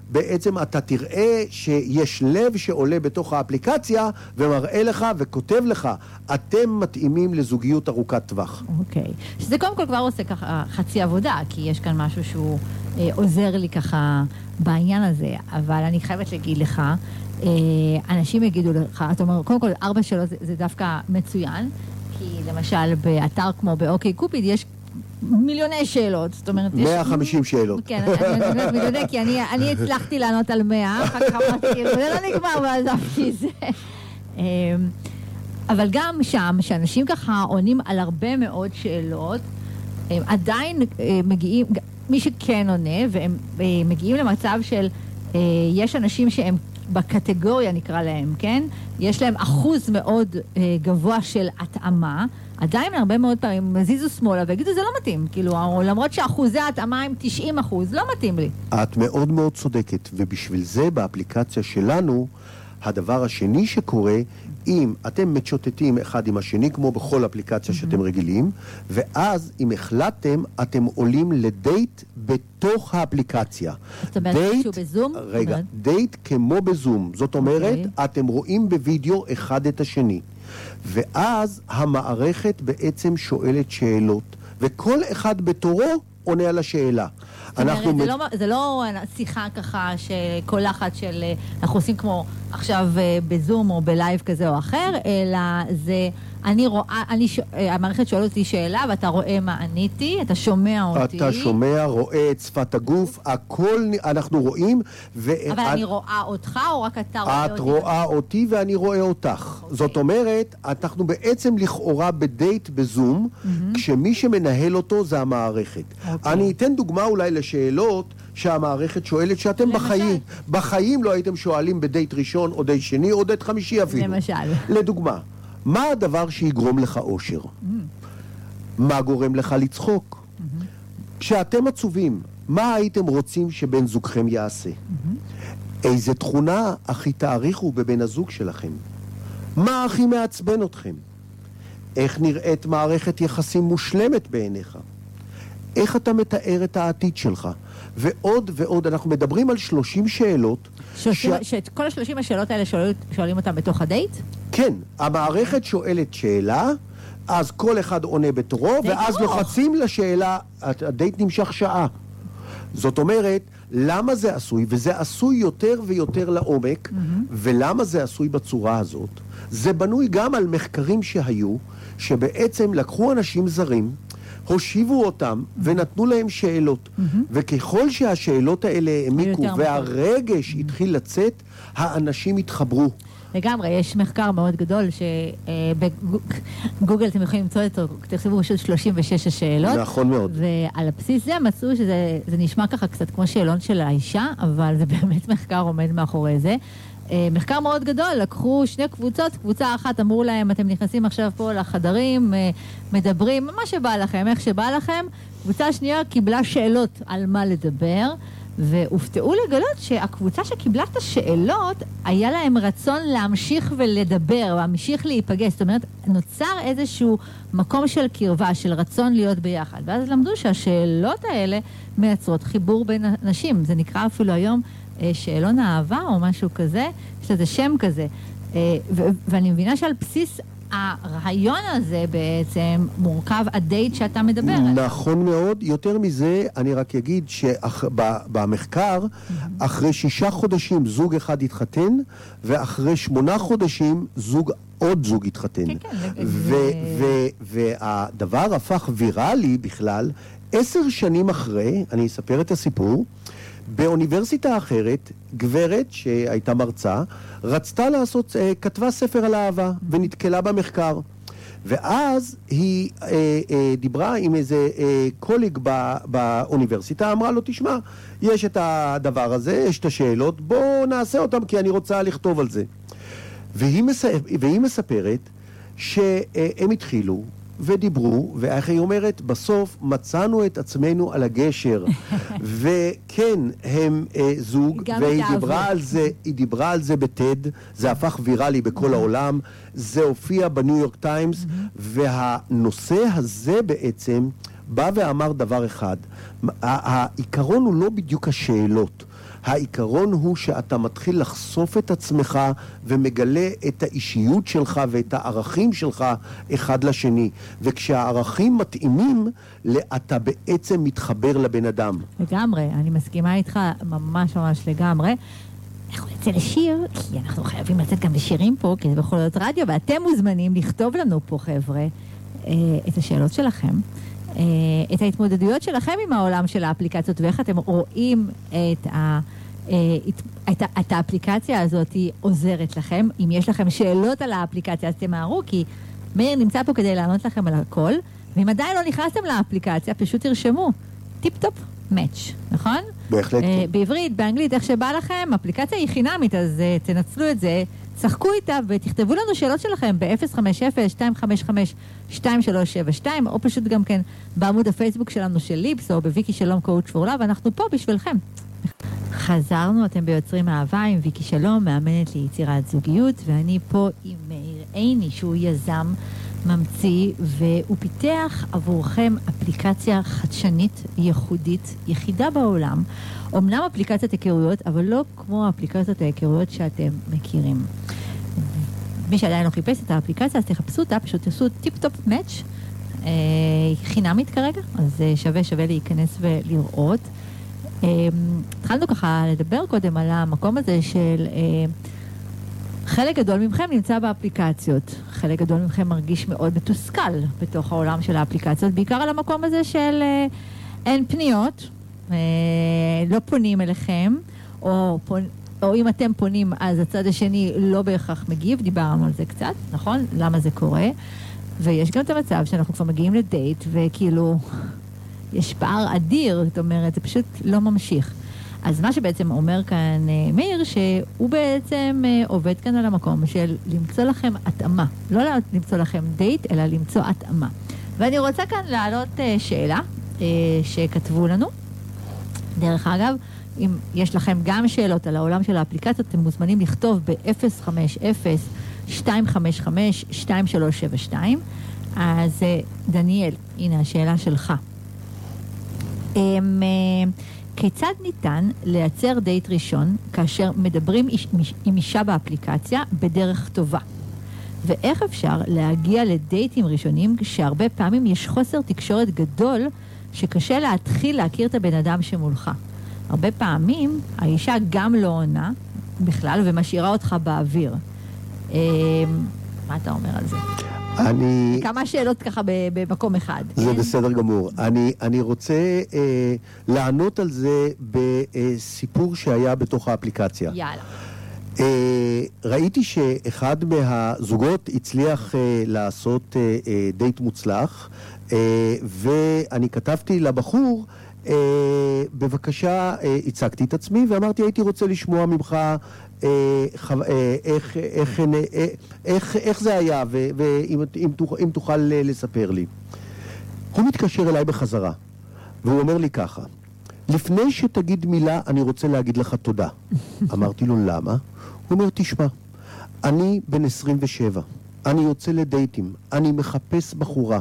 בעצם אתה תראה שיש לב שעולה בתוך האפליקציה ומראה לך וכותב לך, אתם מתאימים לזוגיות ארוכת טווח. אוקיי. Okay. שזה קודם כל כבר עושה ככה חצי עבודה, כי יש כאן משהו שהוא אה, עוזר לי ככה בעניין הזה, אבל אני חייבת להגיד לך, אה, אנשים יגידו לך, אתה אומר, קודם כל, ארבע שאלות זה, זה דווקא מצוין, כי למשל באתר כמו באוקיי קופיד יש מיליוני שאלות, זאת אומרת... 150 יש... שאלות. כן, אני באמת מתנדק, כי אני, אני הצלחתי לענות על 100, אחר כך אמרתי, זה לא נגמר ועזבתי את זה. אמ, אבל גם שם, שאנשים ככה עונים על הרבה מאוד שאלות, הם עדיין אה, מגיעים, מי שכן עונה, והם אה, מגיעים למצב של, אה, יש אנשים שהם בקטגוריה נקרא להם, כן? יש להם אחוז מאוד גבוה של התאמה. עדיין הרבה מאוד פעמים יזיזו שמאלה ויגידו זה לא מתאים, כאילו, למרות שאחוזי ההתאמה הם 90 אחוז, לא מתאים לי. את מאוד מאוד צודקת, ובשביל זה באפליקציה שלנו, הדבר השני שקורה, אם אתם מצ'וטטים אחד עם השני, כמו בכל אפליקציה mm-hmm. שאתם רגילים, ואז אם החלטתם, אתם עולים לדייט בתוך האפליקציה. זאת אומרת, דייט, שהוא בזום? רגע, אומרת... דייט כמו בזום. זאת אומרת, אוקיי. אוקיי. אתם רואים בווידאו אחד את השני. ואז המערכת בעצם שואלת שאלות, וכל אחד בתורו עונה על השאלה. אנחנו... זה, לא, זה לא שיחה ככה שקולחת של אנחנו עושים כמו עכשיו אה, בזום או בלייב כזה או אחר, אלא זה אני רואה, אני, ש... אה, המערכת שואלת אותי שאלה ואתה רואה מה עניתי, אתה שומע אותי. אתה שומע, רואה את שפת הגוף, הכל אנחנו רואים. ו... אבל את... אני רואה אותך או רק אתה רואה אותי? את רואה אותי ואני רואה אותך. אוקיי. זאת אומרת, אנחנו בעצם לכאורה בדייט בזום, mm-hmm. כשמי שמנהל אותו זה המערכת. אוקיי. אוקיי. אני אתן דוגמה אולי לשאלות. שהמערכת שואלת שאתם למשל. בחיים, בחיים לא הייתם שואלים בדייט ראשון או דייט שני או דייט חמישי אפילו. למשל. לדוגמה, מה הדבר שיגרום לך אושר? Mm. מה גורם לך לצחוק? Mm-hmm. כשאתם עצובים, מה הייתם רוצים שבן זוגכם יעשה? Mm-hmm. איזה תכונה הכי תעריכו בבן הזוג שלכם? מה הכי מעצבן אתכם? איך נראית מערכת יחסים מושלמת בעיניך? איך אתה מתאר את העתיד שלך? ועוד ועוד, אנחנו מדברים על 30 שאלות. ש... שאת כל ה-30 השאלות האלה שואלים, שואלים אותם בתוך הדייט? כן, המערכת שואלת שאלה, אז כל אחד עונה בתורו, ואז ארוך. לוחצים לשאלה, הדייט נמשך שעה. זאת אומרת, למה זה עשוי, וזה עשוי יותר ויותר לעומק, ולמה זה עשוי בצורה הזאת? זה בנוי גם על מחקרים שהיו, שבעצם לקחו אנשים זרים, הושיבו אותם ונתנו להם שאלות. וככל שהשאלות האלה העמיקו והרגש התחיל לצאת, האנשים התחברו. לגמרי, יש מחקר מאוד גדול שבגוגל אתם יכולים למצוא אותו, תכתבו פשוט 36 השאלות. נכון מאוד. ועל הבסיס זה מצאו שזה זה נשמע ככה קצת כמו שאלון של האישה, אבל זה באמת מחקר עומד מאחורי זה. אה, מחקר מאוד גדול, לקחו שני קבוצות, קבוצה אחת אמרו להם, אתם נכנסים עכשיו פה לחדרים, אה, מדברים, מה שבא לכם, איך שבא לכם. קבוצה שנייה קיבלה שאלות על מה לדבר. והופתעו לגלות שהקבוצה שקיבלה את השאלות, היה להם רצון להמשיך ולדבר, להמשיך להיפגש. זאת אומרת, נוצר איזשהו מקום של קרבה, של רצון להיות ביחד. ואז למדו שהשאלות האלה מייצרות חיבור בין אנשים. זה נקרא אפילו היום שאלון אהבה או משהו כזה, יש לזה שם כזה. אה, ו- ואני מבינה שעל בסיס הרעיון הזה בעצם מורכב הדייט שאתה מדבר עליו. נכון מאוד. יותר מזה, אני רק אגיד שבמחקר, אחרי שישה חודשים זוג אחד התחתן, ואחרי שמונה חודשים זוג, עוד זוג התחתן. כן, כן, ו- זה- ו- והדבר הפך ויראלי בכלל עשר שנים אחרי, אני אספר את הסיפור, באוניברסיטה אחרת, גברת שהייתה מרצה, רצתה לעשות, אה, כתבה ספר על אהבה ונתקלה במחקר. ואז היא אה, אה, דיברה עם איזה אה, קוליג ב, באוניברסיטה, אמרה לו, תשמע, יש את הדבר הזה, יש את השאלות, בוא נעשה אותם כי אני רוצה לכתוב על זה. והיא, מס... והיא מספרת שהם התחילו ודיברו, ואיך היא אומרת, בסוף מצאנו את עצמנו על הגשר. וכן, הם אה, זוג, והיא. דיברה על זה, היא דיברה על זה בטד, זה הפך ויראלי בכל העולם, זה הופיע בניו יורק טיימס, והנושא הזה בעצם בא ואמר דבר אחד, העיקרון הוא לא בדיוק השאלות. העיקרון הוא שאתה מתחיל לחשוף את עצמך ומגלה את האישיות שלך ואת הערכים שלך אחד לשני. וכשהערכים מתאימים, אתה בעצם מתחבר לבן אדם. לגמרי, אני מסכימה איתך ממש ממש לגמרי. אנחנו נצא לשיר, כי אנחנו חייבים לצאת גם לשירים פה, כי זה בכל זאת רדיו, ואתם מוזמנים לכתוב לנו פה, חבר'ה, אה, את השאלות שלכם, את ההתמודדויות שלכם עם העולם של האפליקציות, ואיך אתם רואים את ה... אה, את- את, האפליקציה הזאת עוזרת לכם. אם יש לכם שאלות על האפליקציה, אז תמהרו, כי מאיר נמצא פה כדי לענות לכם על הכל, ואם עדיין לא נכנסתם לאפליקציה, פשוט תרשמו. Tip-Top Match, נכון? בהחלט אה, כן. בעברית, באנגלית, איך שבא לכם, אפליקציה היא חינמית, אז אה, תנצלו את זה, שחקו איתה ותכתבו לנו שאלות שלכם ב-050-255-2372, או פשוט גם כן בעמוד הפייסבוק שלנו של ליפס, או בוויקי שלום Coach for Love, אנחנו פה בשבילכם. חזרנו, אתם ביוצרים אהבה עם ויקי שלום, מאמנת ליצירת זוגיות, ואני פה עם מאיר עיני, שהוא יזם, ממציא, והוא פיתח עבורכם אפליקציה חדשנית, ייחודית, יחידה בעולם. אמנם אפליקציית היכרויות, אבל לא כמו אפליקציות ההיכרויות שאתם מכירים. מי שעדיין לא חיפש את האפליקציה, אז תחפשו אותה, פשוט תעשו Tip-Top Match, אה, חינמית כרגע, אז אה, שווה שווה להיכנס ולראות. אה, התחלנו ככה לדבר קודם על המקום הזה של אה, חלק גדול מכם נמצא באפליקציות, חלק גדול מכם מרגיש מאוד מתוסכל בתוך העולם של האפליקציות, בעיקר על המקום הזה של אה, אין פניות, אה, לא פונים אליכם, או, פונ... או אם אתם פונים אז הצד השני לא בהכרח מגיב, דיברנו על זה קצת, נכון? למה זה קורה? ויש גם את המצב שאנחנו כבר מגיעים לדייט וכאילו יש פער אדיר, זאת אומרת, זה פשוט לא ממשיך. אז מה שבעצם אומר כאן אה, מאיר, שהוא בעצם אה, עובד כאן על המקום של למצוא לכם התאמה. לא למצוא לכם דייט, אלא למצוא התאמה. ואני רוצה כאן להעלות אה, שאלה שכתבו לנו. דרך אגב, אם יש לכם גם שאלות על העולם של האפליקציות, אתם מוזמנים לכתוב ב-050-255-2372. אז דניאל, הנה השאלה שלך. אמ, כיצד ניתן לייצר דייט ראשון כאשר מדברים עם אישה באפליקציה בדרך טובה? ואיך אפשר להגיע לדייטים ראשונים כשהרבה פעמים יש חוסר תקשורת גדול שקשה להתחיל להכיר את הבן אדם שמולך. הרבה פעמים האישה גם לא עונה בכלל ומשאירה אותך באוויר. אה, מה אתה אומר על זה? אני... כמה שאלות ככה במקום אחד. זה? בסדר גמור. אני, אני רוצה אה, לענות על זה בסיפור שהיה בתוך האפליקציה. יאללה. אה, ראיתי שאחד מהזוגות הצליח אה, לעשות אה, אה, דייט מוצלח, אה, ואני כתבתי לבחור, אה, בבקשה, אה, הצגתי את עצמי ואמרתי, הייתי רוצה לשמוע ממך איך, איך, אה, איך, איך זה היה, ואם תוכל לספר לי. הוא מתקשר אליי בחזרה, והוא אומר לי ככה, לפני שתגיד מילה, אני רוצה להגיד לך תודה. אמרתי לו, למה? הוא אומר, תשמע, אני בן 27, אני יוצא לדייטים, אני מחפש בחורה,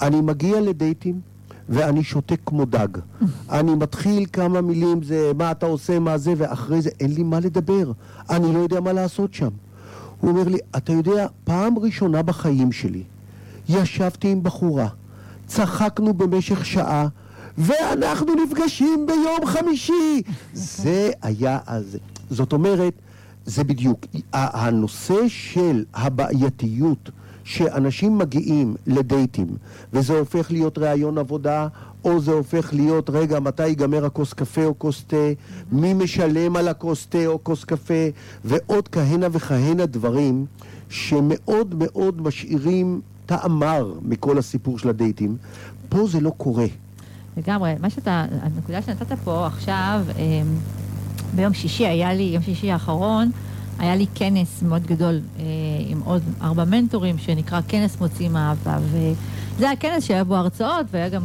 אני מגיע לדייטים, ואני שותק כמו דג. אני מתחיל כמה מילים, זה מה אתה עושה, מה זה, ואחרי זה אין לי מה לדבר. אני לא יודע מה לעשות שם. הוא אומר לי, אתה יודע, פעם ראשונה בחיים שלי ישבתי עם בחורה, צחקנו במשך שעה, ואנחנו נפגשים ביום חמישי. זה היה אז. זאת אומרת, זה בדיוק. הנושא של הבעייתיות שאנשים מגיעים לדייטים, וזה הופך להיות ראיון עבודה, או זה הופך להיות, רגע, מתי ייגמר הכוס קפה או כוס תה, מי משלם על הכוס תה או כוס קפה, ועוד כהנה וכהנה דברים שמאוד מאוד משאירים טעם מר מכל הסיפור של הדייטים. פה זה לא קורה. לגמרי. מה שאתה, הנקודה שנתת פה עכשיו, אמ, ביום שישי היה לי, יום שישי האחרון, היה לי כנס מאוד גדול אה, עם עוד ארבע מנטורים, שנקרא כנס מוצאים אהבה, וזה היה כנס שהיה בו הרצאות, והיה גם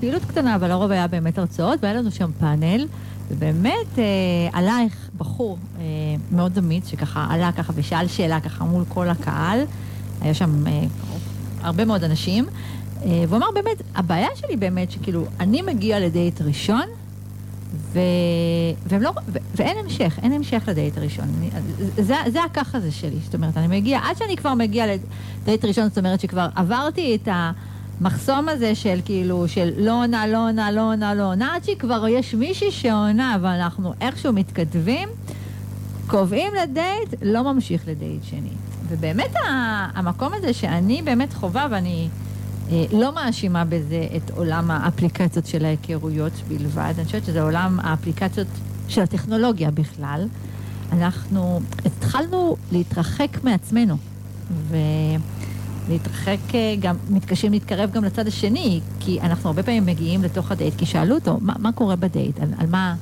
פעילות קטנה, אבל הרוב היה באמת הרצאות, והיה לנו שם פאנל, ובאמת אה, עלייך בחור אה, מאוד אמיץ, שככה עלה ככה ושאל שאלה ככה מול כל הקהל, היה שם אה, הרבה מאוד אנשים, אה, והוא אמר באמת, הבעיה שלי באמת שכאילו, אני מגיע לדייט ראשון, ו... והם לא... ו... ואין המשך, אין המשך לדייט הראשון. אני... זה, זה הככה זה שלי. זאת אומרת, אני מגיע, עד שאני כבר מגיע לדייט ראשון, זאת אומרת שכבר עברתי את המחסום הזה של כאילו, של לא עונה, לא עונה, לא עונה, לא עונה, עד שכבר יש מישהי שעונה, ואנחנו איכשהו מתכתבים, קובעים לדייט, לא ממשיך לדייט שני. ובאמת המקום הזה שאני באמת חווה, ואני... אה, לא מאשימה בזה את עולם האפליקציות של ההיכרויות בלבד, אני חושבת שזה עולם האפליקציות של הטכנולוגיה בכלל. אנחנו התחלנו להתרחק מעצמנו, ולהתרחק אה, גם, מתקשים להתקרב גם לצד השני, כי אנחנו הרבה פעמים מגיעים לתוך הדייט, כי שאלו אותו, מה, מה קורה בדייט, על, על מה,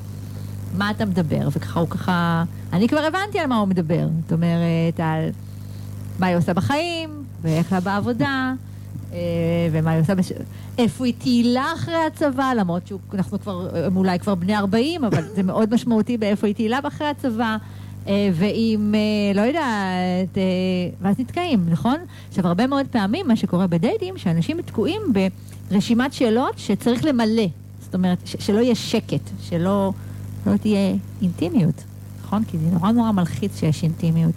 מה אתה מדבר, וככה הוא ככה, אני כבר הבנתי על מה הוא מדבר, זאת אומרת, על מה היא עושה בחיים, ואיך לה בעבודה. אה, ומה היא עושה. איפה היא תהילה אחרי הצבא, למרות שאנחנו כבר, הם אולי כבר בני 40, אבל זה מאוד משמעותי באיפה היא תהילה אחרי הצבא. אה, ואם, אה, לא יודעת, ואז נתקעים, נכון? עכשיו, הרבה מאוד פעמים מה שקורה בדייטים, שאנשים תקועים ברשימת שאלות שצריך למלא. זאת אומרת, שלא יהיה שקט, שלא לא תהיה אינטימיות, נכון? כי זה נורא נורא מלחיץ שיש אינטימיות.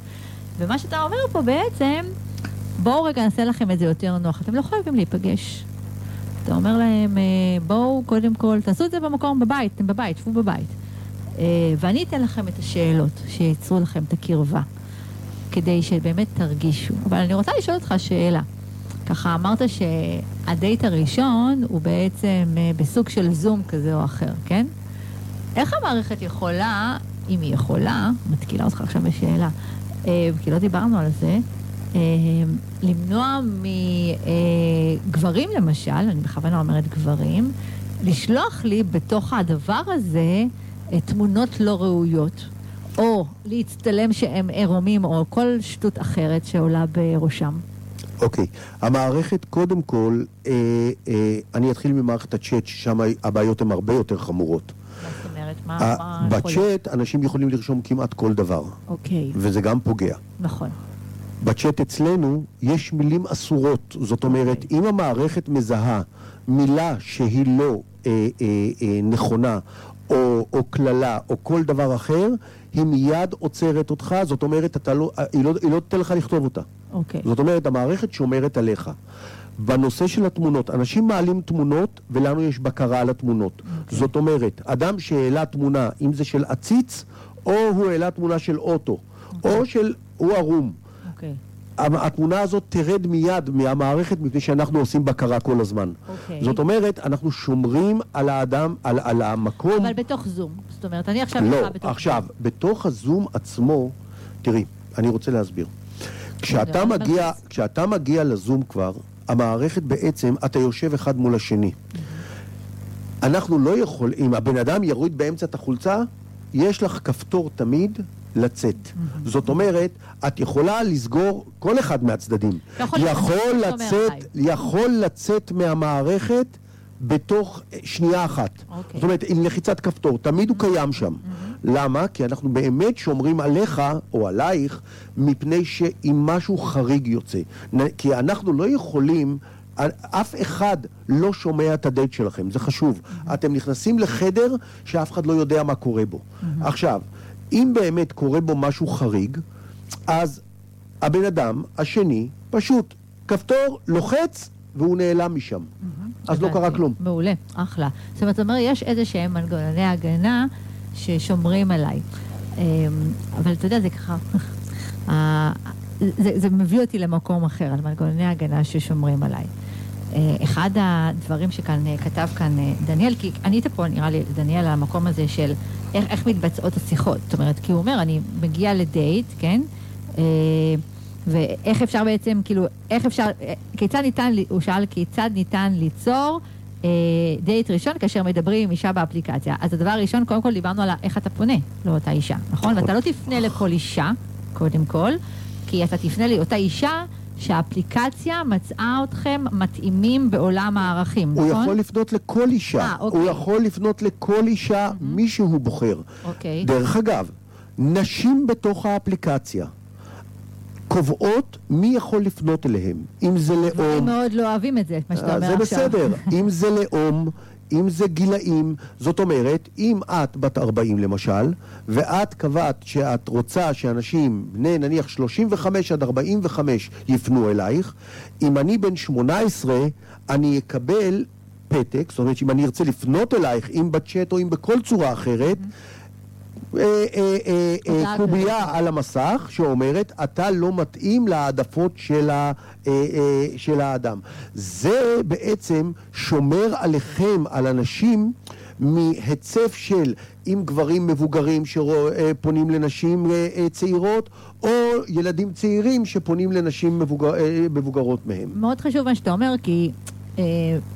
ומה שאתה אומר פה בעצם, בואו רגע נעשה לכם את זה יותר נוח. אתם לא חייבים להיפגש. אתה אומר להם, אה, בואו קודם כל, תעשו את זה במקום בבית, אתם בבית, שבו בבית. אה, ואני אתן לכם את השאלות שייצרו לכם את הקרבה, כדי שבאמת תרגישו. אבל אני רוצה לשאול אותך שאלה. ככה אמרת שהדייט הראשון הוא בעצם אה, בסוג של זום כזה או אחר, כן? איך המערכת יכולה, אם היא יכולה, מתקילה אותך עכשיו בשאלה, כי לא דיברנו על זה, למנוע מגברים למשל, אני בכוונה אומרת גברים, לשלוח לי בתוך הדבר הזה אה, תמונות לא ראויות, או להצטלם שהם עירומים, או כל שטות אחרת שעולה בראשם. אוקיי, okay. המערכת קודם כל, אה, אה, אני אתחיל ממערכת הצ'אט, ששם הבעיות הן הרבה יותר חמורות. מה זאת אומרת? מה, מה בצ'אט אנשים יכולים לרשום כמעט כל דבר. אוקיי. Okay. וזה גם פוגע. נכון. בצ'אט אצלנו יש מילים אסורות. זאת אומרת, אם המערכת מזהה מילה שהיא לא אה, אה, אה, נכונה, או, או קללה, או כל דבר אחר, היא מיד עוצרת אותך, זאת אומרת, לא, היא לא, היא לא תיתן לך לכתוב אותה. אוקיי. זאת אומרת, המערכת שומרת עליך. בנושא של התמונות, אנשים מעלים תמונות ולנו יש בקרה על התמונות. Okay. אוקיי. זאת אומרת, אדם שהעלה תמונה, אם זה של עציץ, או הוא העלה תמונה של אוטו, okay. או אוקיי. של הוא ערום. אוקיי. התמונה הזאת תרד מיד מהמערכת מפני שאנחנו עושים בקרה כל הזמן. Okay. זאת אומרת, אנחנו שומרים על האדם, על, על המקום... אבל בתוך זום. זאת אומרת, אני עכשיו... לא, עכשיו, זום. בתוך הזום עצמו, תראי, אני רוצה להסביר. כשאתה מגיע, כשאתה מגיע לזום כבר, המערכת בעצם, אתה יושב אחד מול השני. אנחנו לא יכולים, הבן אדם יוריד באמצע את החולצה, יש לך כפתור תמיד לצאת. זאת אומרת, את יכולה לסגור כל אחד מהצדדים. יכול, יכול לצאת, יכול לצאת מהמערכת בתוך שנייה אחת. Okay. אוקיי. זאת אומרת, עם לחיצת כפתור, תמיד הוא קיים שם. למה? כי אנחנו באמת שומרים עליך או עלייך מפני שאם משהו חריג יוצא. כי אנחנו לא יכולים... אף אחד לא שומע את הדייט שלכם, זה חשוב. Mm-hmm. אתם נכנסים לחדר שאף אחד לא יודע מה קורה בו. Mm-hmm. עכשיו, אם באמת קורה בו משהו חריג, אז הבן אדם השני פשוט כפתור, לוחץ, והוא נעלם משם. אז לא קרה כלום. מעולה, אחלה. זאת אומרת, אומר, יש איזה שהם מנגנוני הגנה ששומרים עליי. אמ, אבל אתה יודע, זה ככה... זה, זה מביא אותי למקום אחר, על מנגנוני הגנה ששומרים עליי. אה, אחד הדברים שכאן אה, כתב כאן אה, דניאל, כי ענית פה, נראה לי, דניאל, על המקום הזה של איך, איך מתבצעות השיחות. זאת אומרת, כי הוא אומר, אני מגיע לדייט, כן? ואיך אפשר בעצם, כאילו, איך אפשר, כיצד ניתן, הוא שאל כיצד ניתן ליצור אה, דייט ראשון כאשר מדברים עם אישה באפליקציה. אז הדבר הראשון, קודם כל דיברנו על איך אתה פונה לאותה אישה, נכון? ואתה לא תפנה לכל אישה, קודם כל, כי אתה תפנה לאותה אישה שהאפליקציה מצאה אתכם מתאימים בעולם הערכים, נכון? הוא יכול לפנות לכל אישה. 아, אה, אוקיי. הוא יכול לפנות לכל אישה, mm-hmm. מי שהוא בוחר. אוקיי. דרך אגב, נשים בתוך האפליקציה. קובעות מי יכול לפנות אליהם. אם זה לאום... הם מאוד לא אוהבים את זה, מה שאתה אומר עכשיו. זה בסדר. אם זה לאום, אם זה גילאים, זאת אומרת, אם את בת 40 למשל, ואת קבעת שאת רוצה שאנשים, בני נניח 35 עד 45, יפנו אלייך, אם אני בן 18, אני אקבל פתק, זאת אומרת שאם אני ארצה לפנות אלייך, אם בצ'אט או אם בכל צורה אחרת, mm-hmm. אה, אה, אה, קובייה על המסך שאומרת, אתה לא מתאים להעדפות של האדם. זה בעצם שומר עליכם, על אנשים, מהיצף של אם גברים מבוגרים שפונים לנשים צעירות, או ילדים צעירים שפונים לנשים מבוגר, מבוגרות מהם. מאוד חשוב מה שאתה אומר, כי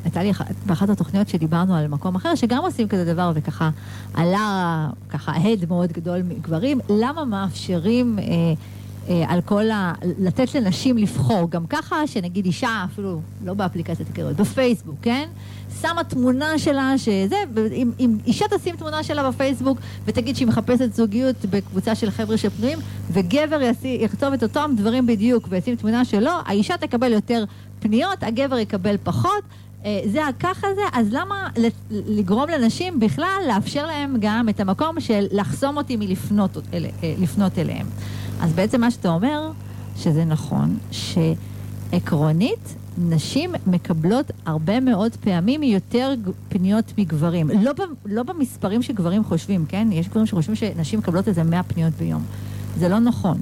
הייתה לי באחת התוכניות שדיברנו על מקום אחר, שגם עושים כזה דבר, וככה עלה ככה הד מאוד גדול מגברים, למה מאפשרים אה, אה, על כל ה... לתת לנשים לבחור, גם ככה שנגיד אישה, אפילו לא באפליקציית היכרות, בפייסבוק, כן? שמה תמונה שלה, שזה, אם, אם אישה תשים תמונה שלה בפייסבוק ותגיד שהיא מחפשת זוגיות בקבוצה של חבר'ה שפנויים, וגבר יכתוב את אותם דברים בדיוק וישים תמונה שלו, האישה תקבל יותר פניות, הגבר יקבל פחות. אה, זה ככה זה, אז למה לגרום לנשים בכלל לאפשר להם גם את המקום של לחסום אותי מלפנות אל, אה, אליהם? אז בעצם מה שאתה אומר, שזה נכון, שעקרונית נשים מקבלות הרבה מאוד פעמים יותר פניות מגברים. לא, לא במספרים שגברים חושבים, כן? יש גברים שחושבים שנשים מקבלות איזה 100 פניות ביום. זה לא נכון.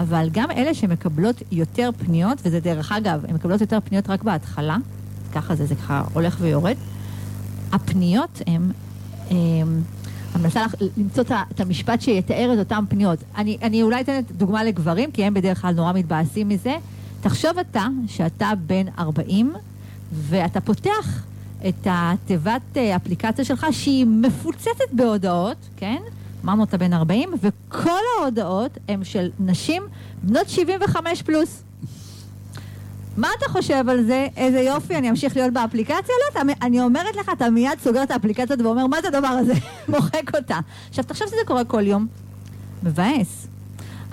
אבל גם אלה שמקבלות יותר פניות, וזה דרך אגב, הן מקבלות יותר פניות רק בהתחלה, ככה זה, זה ככה הולך ויורד, הפניות הן... אני מנסה למצוא את המשפט שיתאר את אותן פניות. אני, אני אולי אתן דוגמה לגברים, כי הם בדרך כלל נורא מתבאסים מזה. תחשוב אתה שאתה בן 40, ואתה פותח את התיבת אה, אפליקציה שלך, שהיא מפוצצת בהודעות, כן? אמרנו אתה בן 40, וכל ההודעות הן של נשים בנות 75 פלוס. מה אתה חושב על זה? איזה יופי, אני אמשיך להיות באפליקציה? לא, אתה, אני אומרת לך, אתה מיד סוגר את האפליקציה ואומר, מה זה הדבר הזה? מוחק אותה. עכשיו, תחשוב שזה קורה כל יום. מבאס.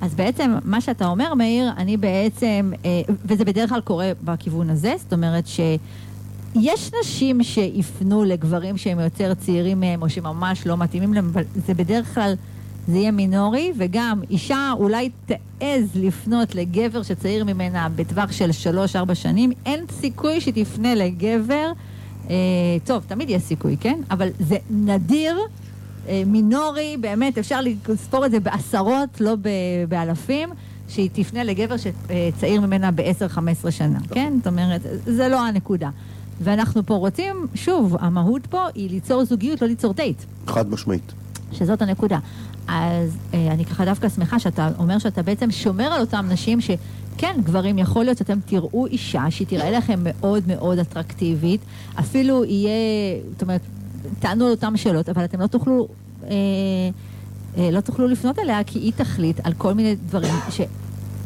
אז בעצם, מה שאתה אומר, מאיר, אני בעצם, אה, וזה בדרך כלל קורה בכיוון הזה, זאת אומרת שיש נשים שיפנו לגברים שהם יותר צעירים מהם, או שממש לא מתאימים להם, אבל זה בדרך כלל, זה יהיה מינורי, וגם אישה אולי תעז לפנות לגבר שצעיר ממנה בטווח של 3-4 שנים, אין סיכוי שתפנה לגבר, אה, טוב, תמיד יש סיכוי, כן? אבל זה נדיר. אה, מינורי, באמת, אפשר לספור את זה בעשרות, לא באלפים, שהיא תפנה לגבר שצעיר ממנה ב-10-15 שנה, כן? זאת אומרת, זה לא הנקודה. ואנחנו פה רוצים, שוב, המהות פה היא ליצור זוגיות, לא ליצור דייט. חד משמעית. שזאת הנקודה. אז אה, אני ככה דווקא שמחה שאתה אומר שאתה בעצם שומר על אותם נשים ש... כן, גברים, יכול להיות שאתם תראו אישה שהיא תראה לכם מאוד מאוד אטרקטיבית, אפילו יהיה, זאת אומרת, תענו על אותן שאלות, אבל אתם לא תוכלו, אה, אה, לא תוכלו לפנות אליה כי היא תחליט על כל מיני דברים ש...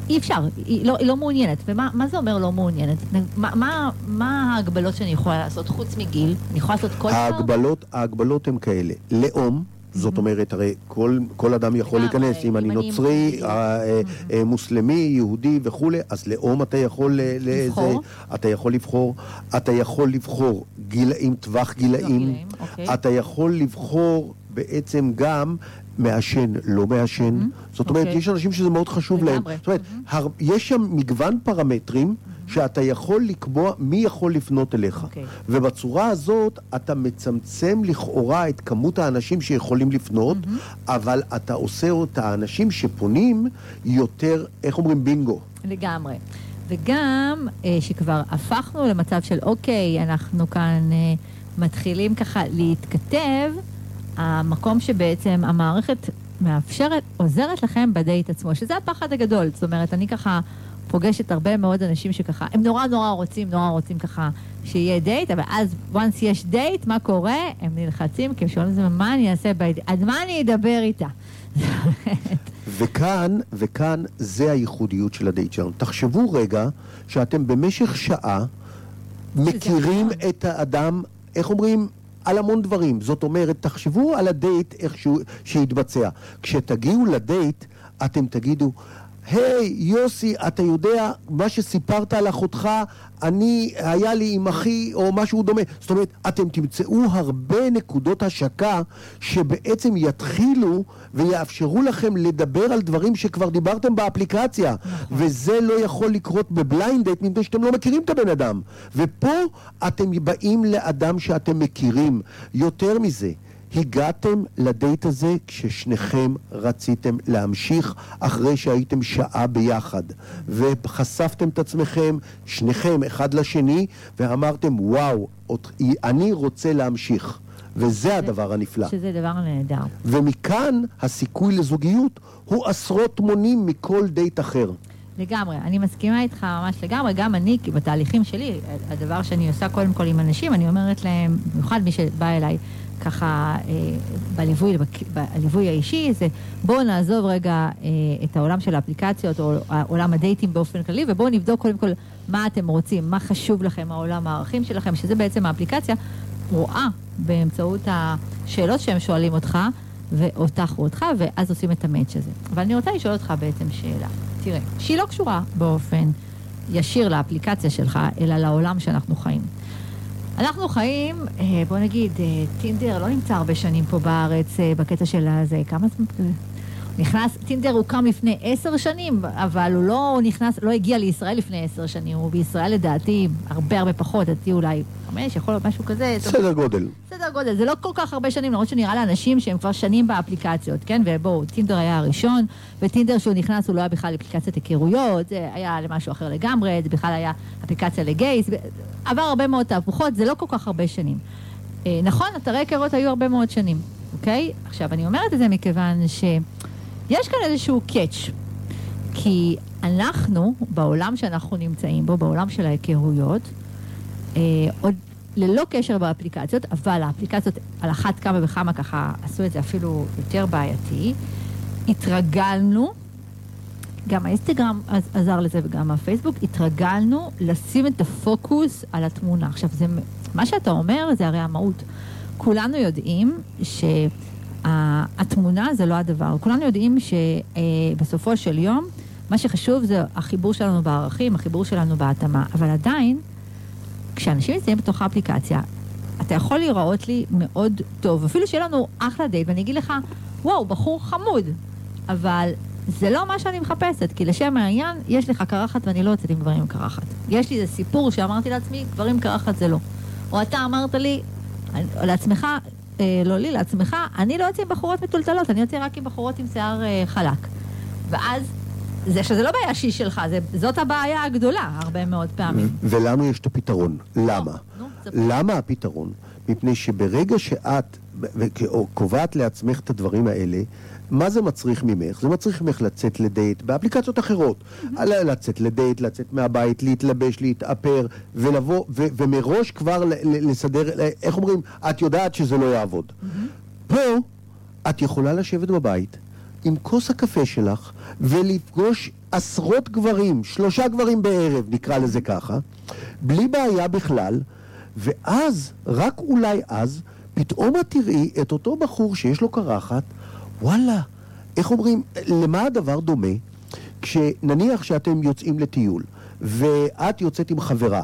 אי אפשר, היא לא, היא לא מעוניינת. ומה זה אומר לא מעוניינת? מה, מה, מה ההגבלות שאני יכולה לעשות חוץ מגיל? אני יכולה לעשות כל דבר? ההגבלות הן כאלה. לאום, זאת אומרת, הרי כל, כל אדם יכול להיכנס, אם אני נוצרי, אה, אה, מוסלמי, יהודי וכולי, אז לאום אתה יכול... לבחור? אתה יכול לבחור, אתה יכול לבחור גילאים, טווח גילאים, אוקיי. אתה יכול לבחור בעצם גם מעשן, לא מעשן. Mm-hmm. זאת אומרת. אוקיי. יש אנשים שזה מאוד חשוב להם. זאת אומרת, mm-hmm. יש שם מגוון פרמטרים. שאתה יכול לקבוע מי יכול לפנות אליך. Okay. אוקיי. ובצורה הזאת אתה מצמצם לכאורה את כמות האנשים שיכולים לפנות, mm-hmm. אבל אתה עושה את האנשים שפונים יותר, איך אומרים, בינגו. לגמרי. וגם אה, שכבר הפכנו למצב של אוקיי, אנחנו כאן אה, מתחילים ככה להתכתב, המקום שבעצם המערכת מאפשרת, עוזרת לכם בדייט עצמו, שזה הפחד הגדול. זאת אומרת, אני ככה פוגשת הרבה מאוד אנשים שככה, הם נורא נורא רוצים, נורא רוצים ככה שיהיה דייט, אבל אז, once יש דייט, מה קורה? הם נלחצים, כי הם שואלים את זה, מה אני אעשה בדייט? על מה אני אדבר איתה? וכאן, וכאן זה הייחודיות של הדייט שלנו. תחשבו רגע שאתם במשך שעה מכירים את האדם, איך אומרים? על המון דברים. זאת אומרת, תחשבו על הדייט איך שהוא, שיתבצע. כשתגיעו לדייט, אתם תגידו, היי, hey, יוסי, אתה יודע, מה שסיפרת על אחותך, אני, היה לי עם אחי, או משהו דומה. זאת אומרת, אתם תמצאו הרבה נקודות השקה שבעצם יתחילו ויאפשרו לכם לדבר על דברים שכבר דיברתם באפליקציה. נכון. וזה לא יכול לקרות בבליינדט, מפני שאתם לא מכירים את הבן אדם. ופה אתם באים לאדם שאתם מכירים. יותר מזה, הגעתם לדייט הזה כששניכם רציתם להמשיך אחרי שהייתם שעה ביחד וחשפתם את עצמכם, שניכם, אחד לשני, ואמרתם, וואו, אני רוצה להמשיך. וזה הדבר הנפלא. שזה דבר נהדר. ומכאן הסיכוי לזוגיות הוא עשרות מונים מכל דייט אחר. לגמרי, אני מסכימה איתך ממש לגמרי, גם אני, כי בתהליכים שלי, הדבר שאני עושה קודם כל עם אנשים, אני אומרת להם, במיוחד מי שבא אליי, ככה אה, בליווי, בליווי האישי, זה בואו נעזוב רגע אה, את העולם של האפליקציות או עולם הדייטים באופן כללי, ובואו נבדוק קודם כל מה אתם רוצים, מה חשוב לכם, העולם הערכים שלכם, שזה בעצם האפליקציה רואה באמצעות השאלות שהם שואלים אותך, ואותך או אותך, ואז עושים את המאץ' הזה. אבל אני רוצה לשאול אותך בעצם שאלה. תראה, שהיא לא קשורה באופן ישיר לאפליקציה שלך, אלא לעולם שאנחנו חיים. אנחנו חיים, אה, בוא נגיד, אה, טינדר לא נמצא הרבה שנים פה בארץ אה, בקטע של הזה, כמה זמן? נכנס, טינדר הוקם לפני עשר שנים, אבל הוא לא נכנס, לא הגיע לישראל לפני עשר שנים, הוא בישראל לדעתי הרבה הרבה פחות, לדעתי אולי חמש, יכול להיות משהו כזה. סדר גודל. סדר גודל, זה לא כל כך הרבה שנים, למרות שנראה לאנשים שהם כבר שנים באפליקציות, כן? ובואו, טינדר היה הראשון, וטינדר שהוא נכנס הוא לא היה בכלל אפליקציית היכרויות, זה היה למשהו אחר לגמרי, זה בכלל היה אפליקציה לגייס, עבר הרבה מאוד תהפוכות, זה לא כל כך הרבה שנים. אה, נכון, אתרי היכרויות היו הרבה מאוד שנים, אוקיי? עכשיו, אני אומרת את זה מכיוון ש... יש כאן איזשהו קאץ', כי אנחנו, בעולם שאנחנו נמצאים בו, בעולם של ההיכרויות, אה, עוד ללא קשר באפליקציות, אבל האפליקציות על אחת כמה וכמה ככה עשו את זה אפילו יותר בעייתי, התרגלנו, גם האינסטגרם עזר לזה וגם הפייסבוק, התרגלנו לשים את הפוקוס על התמונה. עכשיו, זה, מה שאתה אומר זה הרי המהות. כולנו יודעים ש... התמונה זה לא הדבר. כולנו יודעים שבסופו של יום, מה שחשוב זה החיבור שלנו בערכים, החיבור שלנו בהתאמה. אבל עדיין, כשאנשים נמצאים בתוך האפליקציה, אתה יכול להיראות לי מאוד טוב, אפילו שיהיה לנו אחלה דייט, ואני אגיד לך, וואו, בחור חמוד. אבל זה לא מה שאני מחפשת, כי לשם העניין, יש לך קרחת ואני לא יוצאת עם גברים עם קרחת. יש לי איזה סיפור שאמרתי לעצמי, גברים עם קרחת זה לא. או אתה אמרת לי, לעצמך, אה, לא לי, לעצמך, אני לא יוצא עם בחורות מטולטלות, אני יוצא רק עם בחורות עם שיער אה, חלק. ואז זה שזה לא בעיה שהיא שלך, זה, זאת הבעיה הגדולה הרבה מאוד פעמים. ולנו יש את הפתרון. למה? נו, למה הפתרון? מפני שברגע שאת קובעת לעצמך את הדברים האלה, מה זה מצריך ממך? זה מצריך ממך לצאת לדייט באפליקציות אחרות. Mm-hmm. לצאת לדייט, לצאת מהבית, להתלבש, להתאפר, ולבוא, ו- ומראש כבר לסדר, איך אומרים? את יודעת שזה לא יעבוד. Mm-hmm. פה את יכולה לשבת בבית עם כוס הקפה שלך ולפגוש עשרות גברים, שלושה גברים בערב, נקרא לזה ככה, בלי בעיה בכלל, ואז, רק אולי אז, פתאום את תראי את אותו בחור שיש לו קרחת, וואלה, איך אומרים, למה הדבר דומה? כשנניח שאתם יוצאים לטיול, ואת יוצאת עם חברה,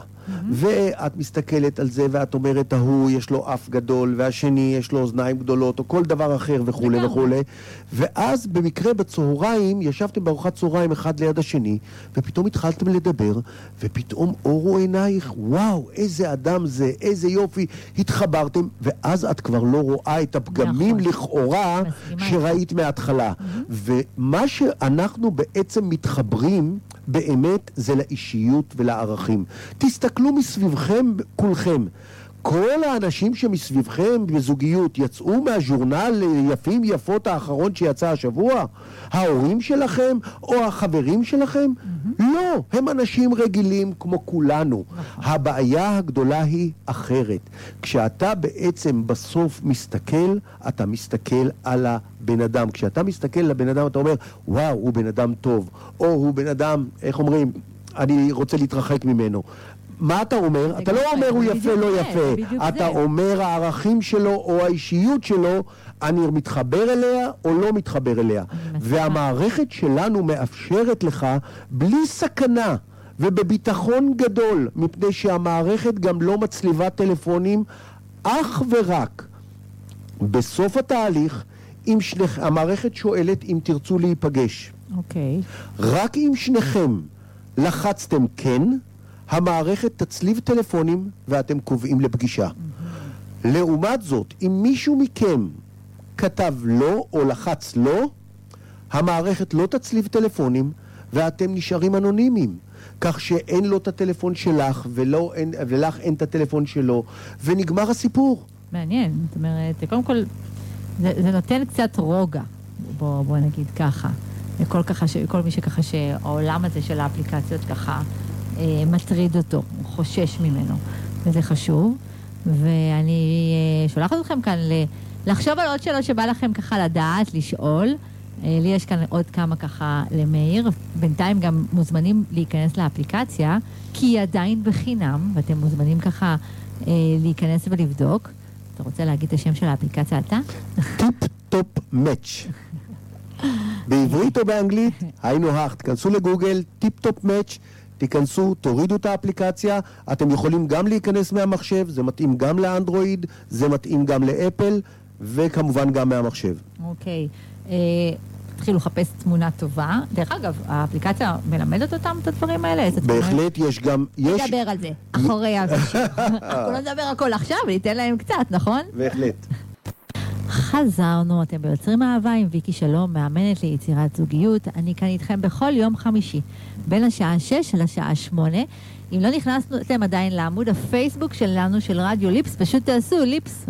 ואת מסתכלת על זה ואת אומרת, ההוא יש לו אף גדול, והשני יש לו אוזניים גדולות, או כל דבר אחר וכולי וכולי. ואז במקרה בצהריים, ישבתם בארוחת צהריים אחד ליד השני, ופתאום התחלתם לדבר, ופתאום אורו עינייך, וואו, איזה אדם זה, איזה יופי, התחברתם, ואז את כבר לא רואה את הפגמים נכון. לכאורה שראית מההתחלה. ומה שאנחנו בעצם מתחברים, באמת זה לאישיות ולערכים. תסתכלו מסביבכם כולכם. כל האנשים שמסביבכם בזוגיות יצאו מהז'ורנל יפים יפות האחרון שיצא השבוע? ההורים שלכם או החברים שלכם? Mm-hmm. לא, הם אנשים רגילים כמו כולנו. נכון. הבעיה הגדולה היא אחרת. כשאתה בעצם בסוף מסתכל, אתה מסתכל על הבן אדם. כשאתה מסתכל על הבן אדם אתה אומר, וואו, הוא בן אדם טוב. או הוא בן אדם, איך אומרים? אני רוצה להתרחק ממנו. מה אתה אומר? אתה לא אומר הוא יפה, לא יפה. אתה אומר הערכים שלו או האישיות שלו, אני מתחבר אליה או לא מתחבר אליה. והמערכת שלנו מאפשרת לך, בלי סכנה ובביטחון גדול, מפני שהמערכת גם לא מצליבה טלפונים, אך ורק בסוף התהליך, אם שני, המערכת שואלת אם תרצו להיפגש. אוקיי. Okay. רק אם שניכם לחצתם כן, המערכת תצליב טלפונים ואתם קובעים לפגישה. לעומת זאת, אם מישהו מכם כתב לא או לחץ לא, המערכת לא תצליב טלפונים ואתם נשארים אנונימיים. כך שאין לו את הטלפון שלך ולא, אין, ולך אין את הטלפון שלו, ונגמר הסיפור. מעניין, זאת אומרת, קודם כל, זה, זה נותן קצת רוגע, בוא, בוא נגיד ככה. לכל ככה, כל מי שככה שהעולם הזה של האפליקציות ככה מטריד אותו, חושש ממנו, וזה חשוב. ואני אה, שולחת אתכם כאן ל... לחשוב על עוד שאלות שבא לכם ככה לדעת, לשאול. אה, לי יש כאן עוד כמה ככה למאיר. בינתיים גם מוזמנים להיכנס לאפליקציה, כי היא עדיין בחינם, ואתם מוזמנים ככה אה, להיכנס ולבדוק. אתה רוצה להגיד את השם של האפליקציה אתה? Tip-Top Match. בעברית או באנגלית, היינו הך, תכנסו לגוגל, Tip-Top Match. תיכנסו, תורידו את האפליקציה, אתם יכולים גם להיכנס מהמחשב, זה מתאים גם לאנדרואיד, זה מתאים גם לאפל, וכמובן גם מהמחשב. אוקיי. אה, תתחילו לחפש תמונה טובה. דרך אגב, האפליקציה מלמדת אותם את הדברים האלה? בהחלט יש גם... יש... נדבר על זה, אחרי השידור. אנחנו לא נדבר הכל עכשיו, ניתן להם קצת, נכון? בהחלט. חזרנו, אתם ביוצרים אהבה עם ויקי שלום, מאמנת ליצירת זוגיות. אני כאן איתכם בכל יום חמישי, בין השעה 6 לשעה 8. אם לא נכנסתם עדיין לעמוד הפייסבוק שלנו, של רדיו ליפס, פשוט תעשו ליפס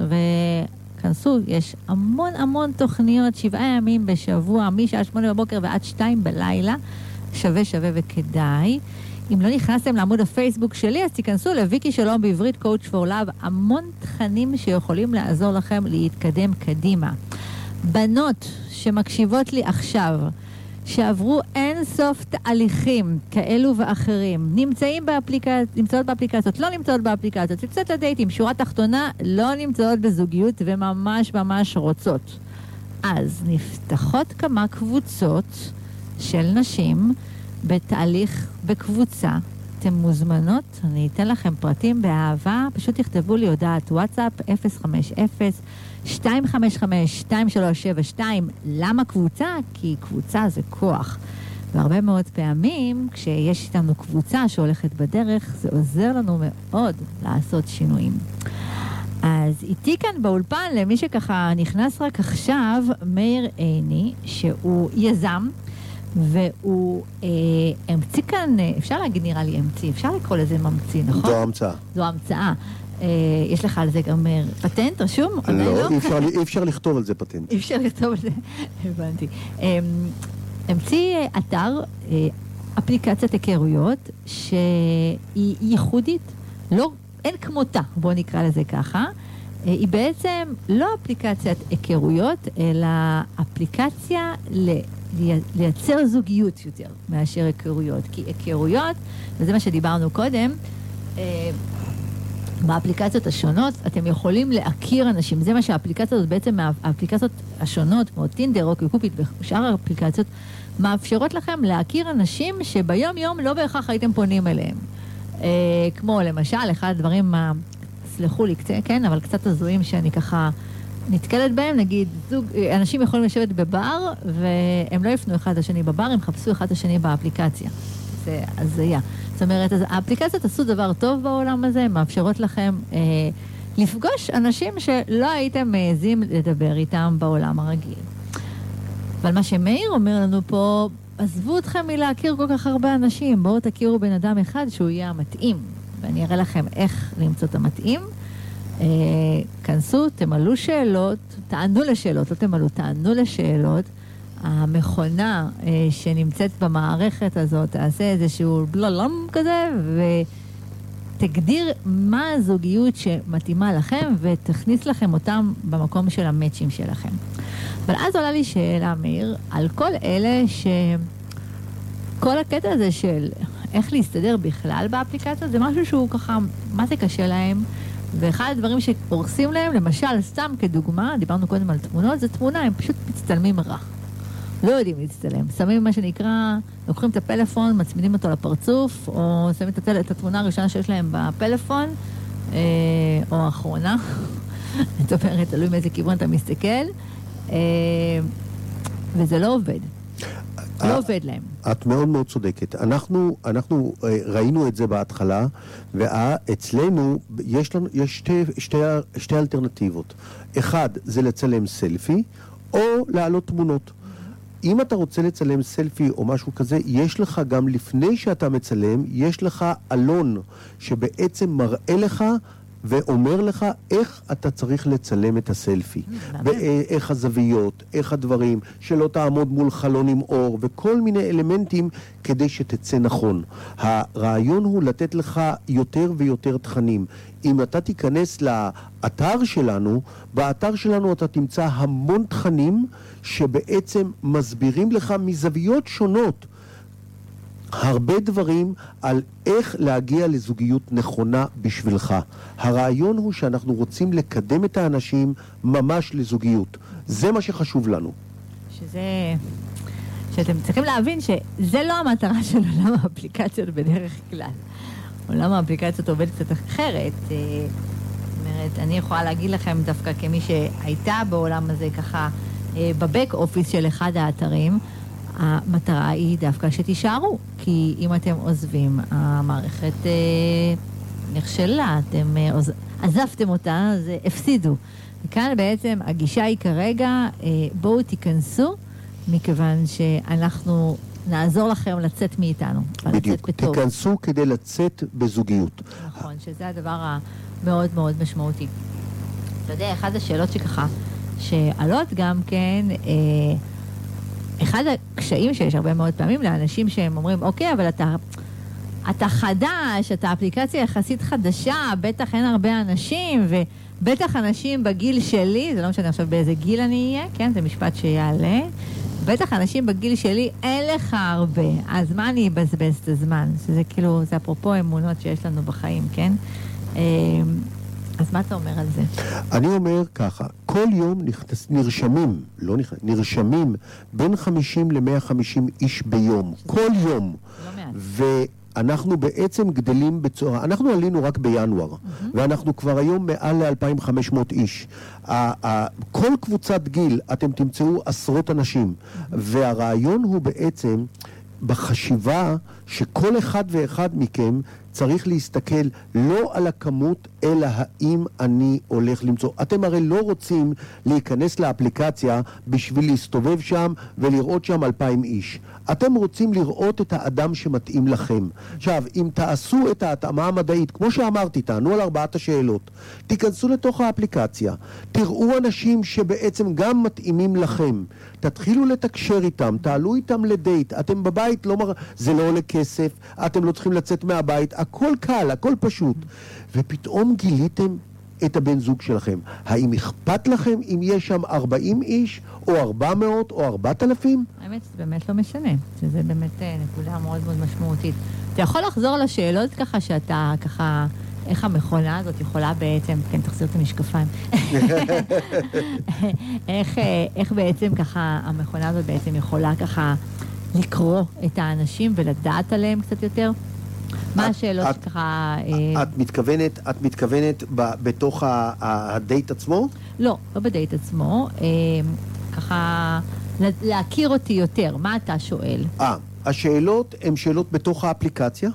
וכנסו, יש המון המון תוכניות, שבעה ימים בשבוע, משעה 8 בבוקר ועד 2 בלילה. שווה שווה וכדאי. אם לא נכנסתם לעמוד הפייסבוק שלי, אז תיכנסו לוויקי שלום בעברית Coach for Love, המון תכנים שיכולים לעזור לכם להתקדם קדימה. בנות שמקשיבות לי עכשיו, שעברו אין סוף תהליכים כאלו ואחרים, נמצאים באפליקציות, נמצאות באפליקציות, לא נמצאות באפליקציות, יוצאת לדייטים, שורה תחתונה, לא נמצאות בזוגיות וממש ממש רוצות. אז נפתחות כמה קבוצות של נשים בתהליך בקבוצה אתן מוזמנות, אני אתן לכם פרטים באהבה, פשוט תכתבו לי הודעת וואטסאפ 050-255-2372. למה קבוצה? כי קבוצה זה כוח. והרבה מאוד פעמים, כשיש איתנו קבוצה שהולכת בדרך, זה עוזר לנו מאוד לעשות שינויים. אז איתי כאן באולפן, למי שככה נכנס רק עכשיו, מאיר עיני, שהוא יזם, והוא אה, המציא כאן, אה, אפשר להגיד נראה לי המציא, אפשר לקרוא לזה ממציא, נכון? זו המצאה. זו המצאה. אה, יש לך על זה גם אה, פטנט רשום? לא, לא? אי אפשר, אי אפשר לכתוב על זה פטנט. אי אפשר לכתוב על זה, הבנתי. אה, המציא אתר, אה, אפליקציית היכרויות, שהיא ייחודית. לא, אין כמותה, בואו נקרא לזה ככה. אה, היא בעצם לא אפליקציית היכרויות, אלא אפליקציה ל... לייצר זוגיות יותר מאשר היכרויות. כי היכרויות, וזה מה שדיברנו קודם, אה, באפליקציות השונות אתם יכולים להכיר אנשים. זה מה שהאפליקציות בעצם, האפליקציות השונות, כמו טינדר, אוקי קופיט ושאר האפליקציות, מאפשרות לכם להכיר אנשים שביום יום לא בהכרח הייתם פונים אליהם. אה, כמו למשל, אחד הדברים, סלחו לי, כן, אבל קצת הזויים שאני ככה נתקלת בהם, נגיד, זוג, אנשים יכולים לשבת בבר והם לא יפנו אחד לשני בבר, הם יחפשו אחד לשני באפליקציה. זה הזיה. זאת אומרת, האפליקציות עשו דבר טוב בעולם הזה, מאפשרות לכם אה, לפגוש אנשים שלא הייתם מעזים לדבר איתם בעולם הרגיל. אבל מה שמאיר אומר לנו פה, עזבו אתכם מלהכיר כל כך הרבה אנשים, בואו תכירו בן אדם אחד שהוא יהיה המתאים. ואני אראה לכם איך למצוא את המתאים. אה, כנסו, תמלאו שאלות, תענו לשאלות, לא תמלאו, תענו לשאלות. המכונה אה, שנמצאת במערכת הזאת תעשה איזשהו בללם כזה, ותגדיר מה הזוגיות שמתאימה לכם, ותכניס לכם אותם במקום של המצ'ים שלכם. אבל אז עולה לי שאלה, מאיר, על כל אלה ש... כל הקטע הזה של איך להסתדר בכלל באפליקציה, זה משהו שהוא ככה, מה זה קשה להם? ואחד הדברים שהורסים להם, למשל, סתם כדוגמה, דיברנו קודם על תמונות, זה תמונה, הם פשוט מצטלמים רע. לא יודעים להצטלם. שמים מה שנקרא, לוקחים את הפלאפון, מצמידים אותו לפרצוף, או שמים את התמונה הראשונה שיש להם בפלאפון, אה, או האחרונה. זאת אומרת, תלוי מאיזה כיוון אתה מסתכל, אה, וזה לא עובד. לא עובד להם. את מאוד מאוד צודקת. אנחנו, אנחנו אה, ראינו את זה בהתחלה, ואצלנו יש, לנו, יש שתי, שתי, שתי אלטרנטיבות. אחד, זה לצלם סלפי, או להעלות תמונות. אם אתה רוצה לצלם סלפי או משהו כזה, יש לך גם לפני שאתה מצלם, יש לך אלון שבעצם מראה לך ואומר לך איך אתה צריך לצלם את הסלפי. ואיך הזוויות, איך הדברים, שלא תעמוד מול חלון עם אור, וכל מיני אלמנטים כדי שתצא נכון. הרעיון הוא לתת לך יותר ויותר תכנים. אם אתה תיכנס לאתר שלנו, באתר שלנו אתה תמצא המון תכנים שבעצם מסבירים לך מזוויות שונות. הרבה דברים על איך להגיע לזוגיות נכונה בשבילך. הרעיון הוא שאנחנו רוצים לקדם את האנשים ממש לזוגיות. זה מה שחשוב לנו. שזה... שאתם צריכים להבין שזה לא המטרה של עולם האפליקציות בדרך כלל. עולם האפליקציות עובד קצת אחרת. זאת אה, אומרת, אני יכולה להגיד לכם דווקא כמי שהייתה בעולם הזה ככה אה, בבק אופיס של אחד האתרים, המטרה היא דווקא שתישארו, כי אם אתם עוזבים, המערכת אה, נכשלה, אתם אה, עוז... עזבתם אותה, אז אה, הפסידו. וכאן בעצם הגישה היא כרגע, אה, בואו תיכנסו, מכיוון שאנחנו נעזור לכם לצאת מאיתנו. בדיוק, תיכנסו כדי לצאת בזוגיות. נכון, שזה הדבר המאוד מאוד משמעותי. אתה יודע, אחת השאלות שככה, שעלות גם כן, אה, אחד הקשיים שיש הרבה מאוד פעמים לאנשים שהם אומרים, אוקיי, אבל אתה, אתה חדש, אתה אפליקציה יחסית חדשה, בטח אין הרבה אנשים, ובטח אנשים בגיל שלי, זה לא משנה עכשיו באיזה גיל אני אהיה, כן, זה משפט שיעלה, בטח אנשים בגיל שלי, אין לך הרבה, אז מה אני אבזבז את הזמן? שזה כאילו, זה אפרופו אמונות שיש לנו בחיים, כן? אז מה אתה אומר על זה? אני אומר ככה, כל יום נכנס, נרשמים, לא נכנס, נרשמים בין 50 ל-150 איש ביום, כל יום. לא מעט. אנחנו בעצם גדלים בצורה, אנחנו עלינו רק בינואר, mm-hmm. ואנחנו כבר היום מעל ל-2,500 איש. כל קבוצת גיל, אתם תמצאו עשרות אנשים, mm-hmm. והרעיון הוא בעצם בחשיבה שכל אחד ואחד מכם צריך להסתכל לא על הכמות, אלא האם אני הולך למצוא. אתם הרי לא רוצים להיכנס לאפליקציה בשביל להסתובב שם ולראות שם אלפיים איש. אתם רוצים לראות את האדם שמתאים לכם. עכשיו, אם תעשו את ההתאמה המדעית, כמו שאמרתי, תענו על ארבעת השאלות, תיכנסו לתוך האפליקציה, תראו אנשים שבעצם גם מתאימים לכם, תתחילו לתקשר איתם, תעלו איתם לדייט, אתם בבית, לא מר... זה לא עולה כסף, אתם לא צריכים לצאת מהבית, הכל קל, הכל פשוט. ופתאום גיליתם את הבן זוג שלכם. האם אכפת לכם אם יש שם 40 איש, או 400, או 4,000? האמת, זה באמת לא משנה. שזה באמת אה, נקודה מאוד מאוד משמעותית. אתה יכול לחזור לשאלות ככה, שאתה ככה... איך המכונה הזאת יכולה בעצם, כן, תחזיר את המשקפיים. איך, איך בעצם ככה המכונה הזאת בעצם יכולה ככה לקרוא את האנשים ולדעת עליהם קצת יותר? מה השאלות שככה... אה, את מתכוונת, את מתכוונת בתוך הדייט עצמו? לא, לא בדייט עצמו. אה, ככה להכיר אותי יותר. מה אתה שואל? אה, השאלות הן שאלות בתוך האפליקציה.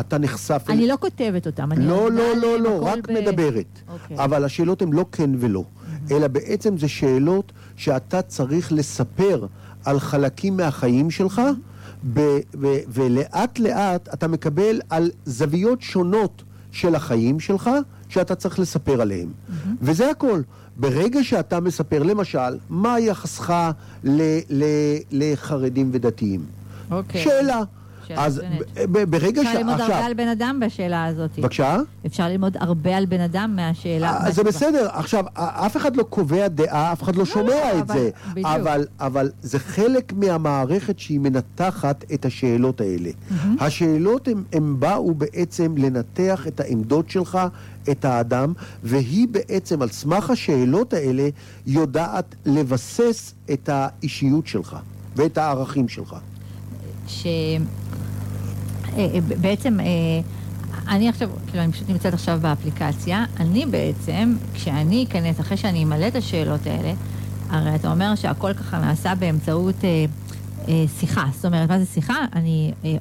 אתה נחשף... אני לא כותבת אותן. לא, לא, לא, לא, רק מדברת. אוקיי. אבל השאלות הן לא כן ולא, אלא בעצם זה שאלות שאתה צריך לספר על חלקים מהחיים שלך. ב- ו- ולאט לאט אתה מקבל על זוויות שונות של החיים שלך, שאתה צריך לספר עליהם. Mm-hmm. וזה הכל. ברגע שאתה מספר, למשל, מה יחסך ל- ל- לחרדים ודתיים? אוקיי. שאלה. אז ברגע ש... אפשר ללמוד הרבה על בן אדם בשאלה הזאת. בבקשה? אפשר ללמוד הרבה על בן אדם מהשאלה. אה, זה בסדר. עכשיו, אף אחד לא קובע דעה, אף אחד לא, לא שומע את זה. אבל זה חלק מהמערכת שהיא מנתחת את השאלות האלה. השאלות הם באו בעצם לנתח את העמדות שלך, את האדם, והיא בעצם, על סמך השאלות האלה, יודעת לבסס את האישיות שלך ואת הערכים שלך. ש... אה, אה, בעצם, אה, אני עכשיו, כאילו, אני פשוט נמצאת עכשיו באפליקציה, אני בעצם, כשאני אכנס, אחרי שאני אמלא את השאלות האלה, הרי אתה אומר שהכל ככה נעשה באמצעות אה, אה, שיחה. זאת אומרת, מה זה שיחה? אני אה,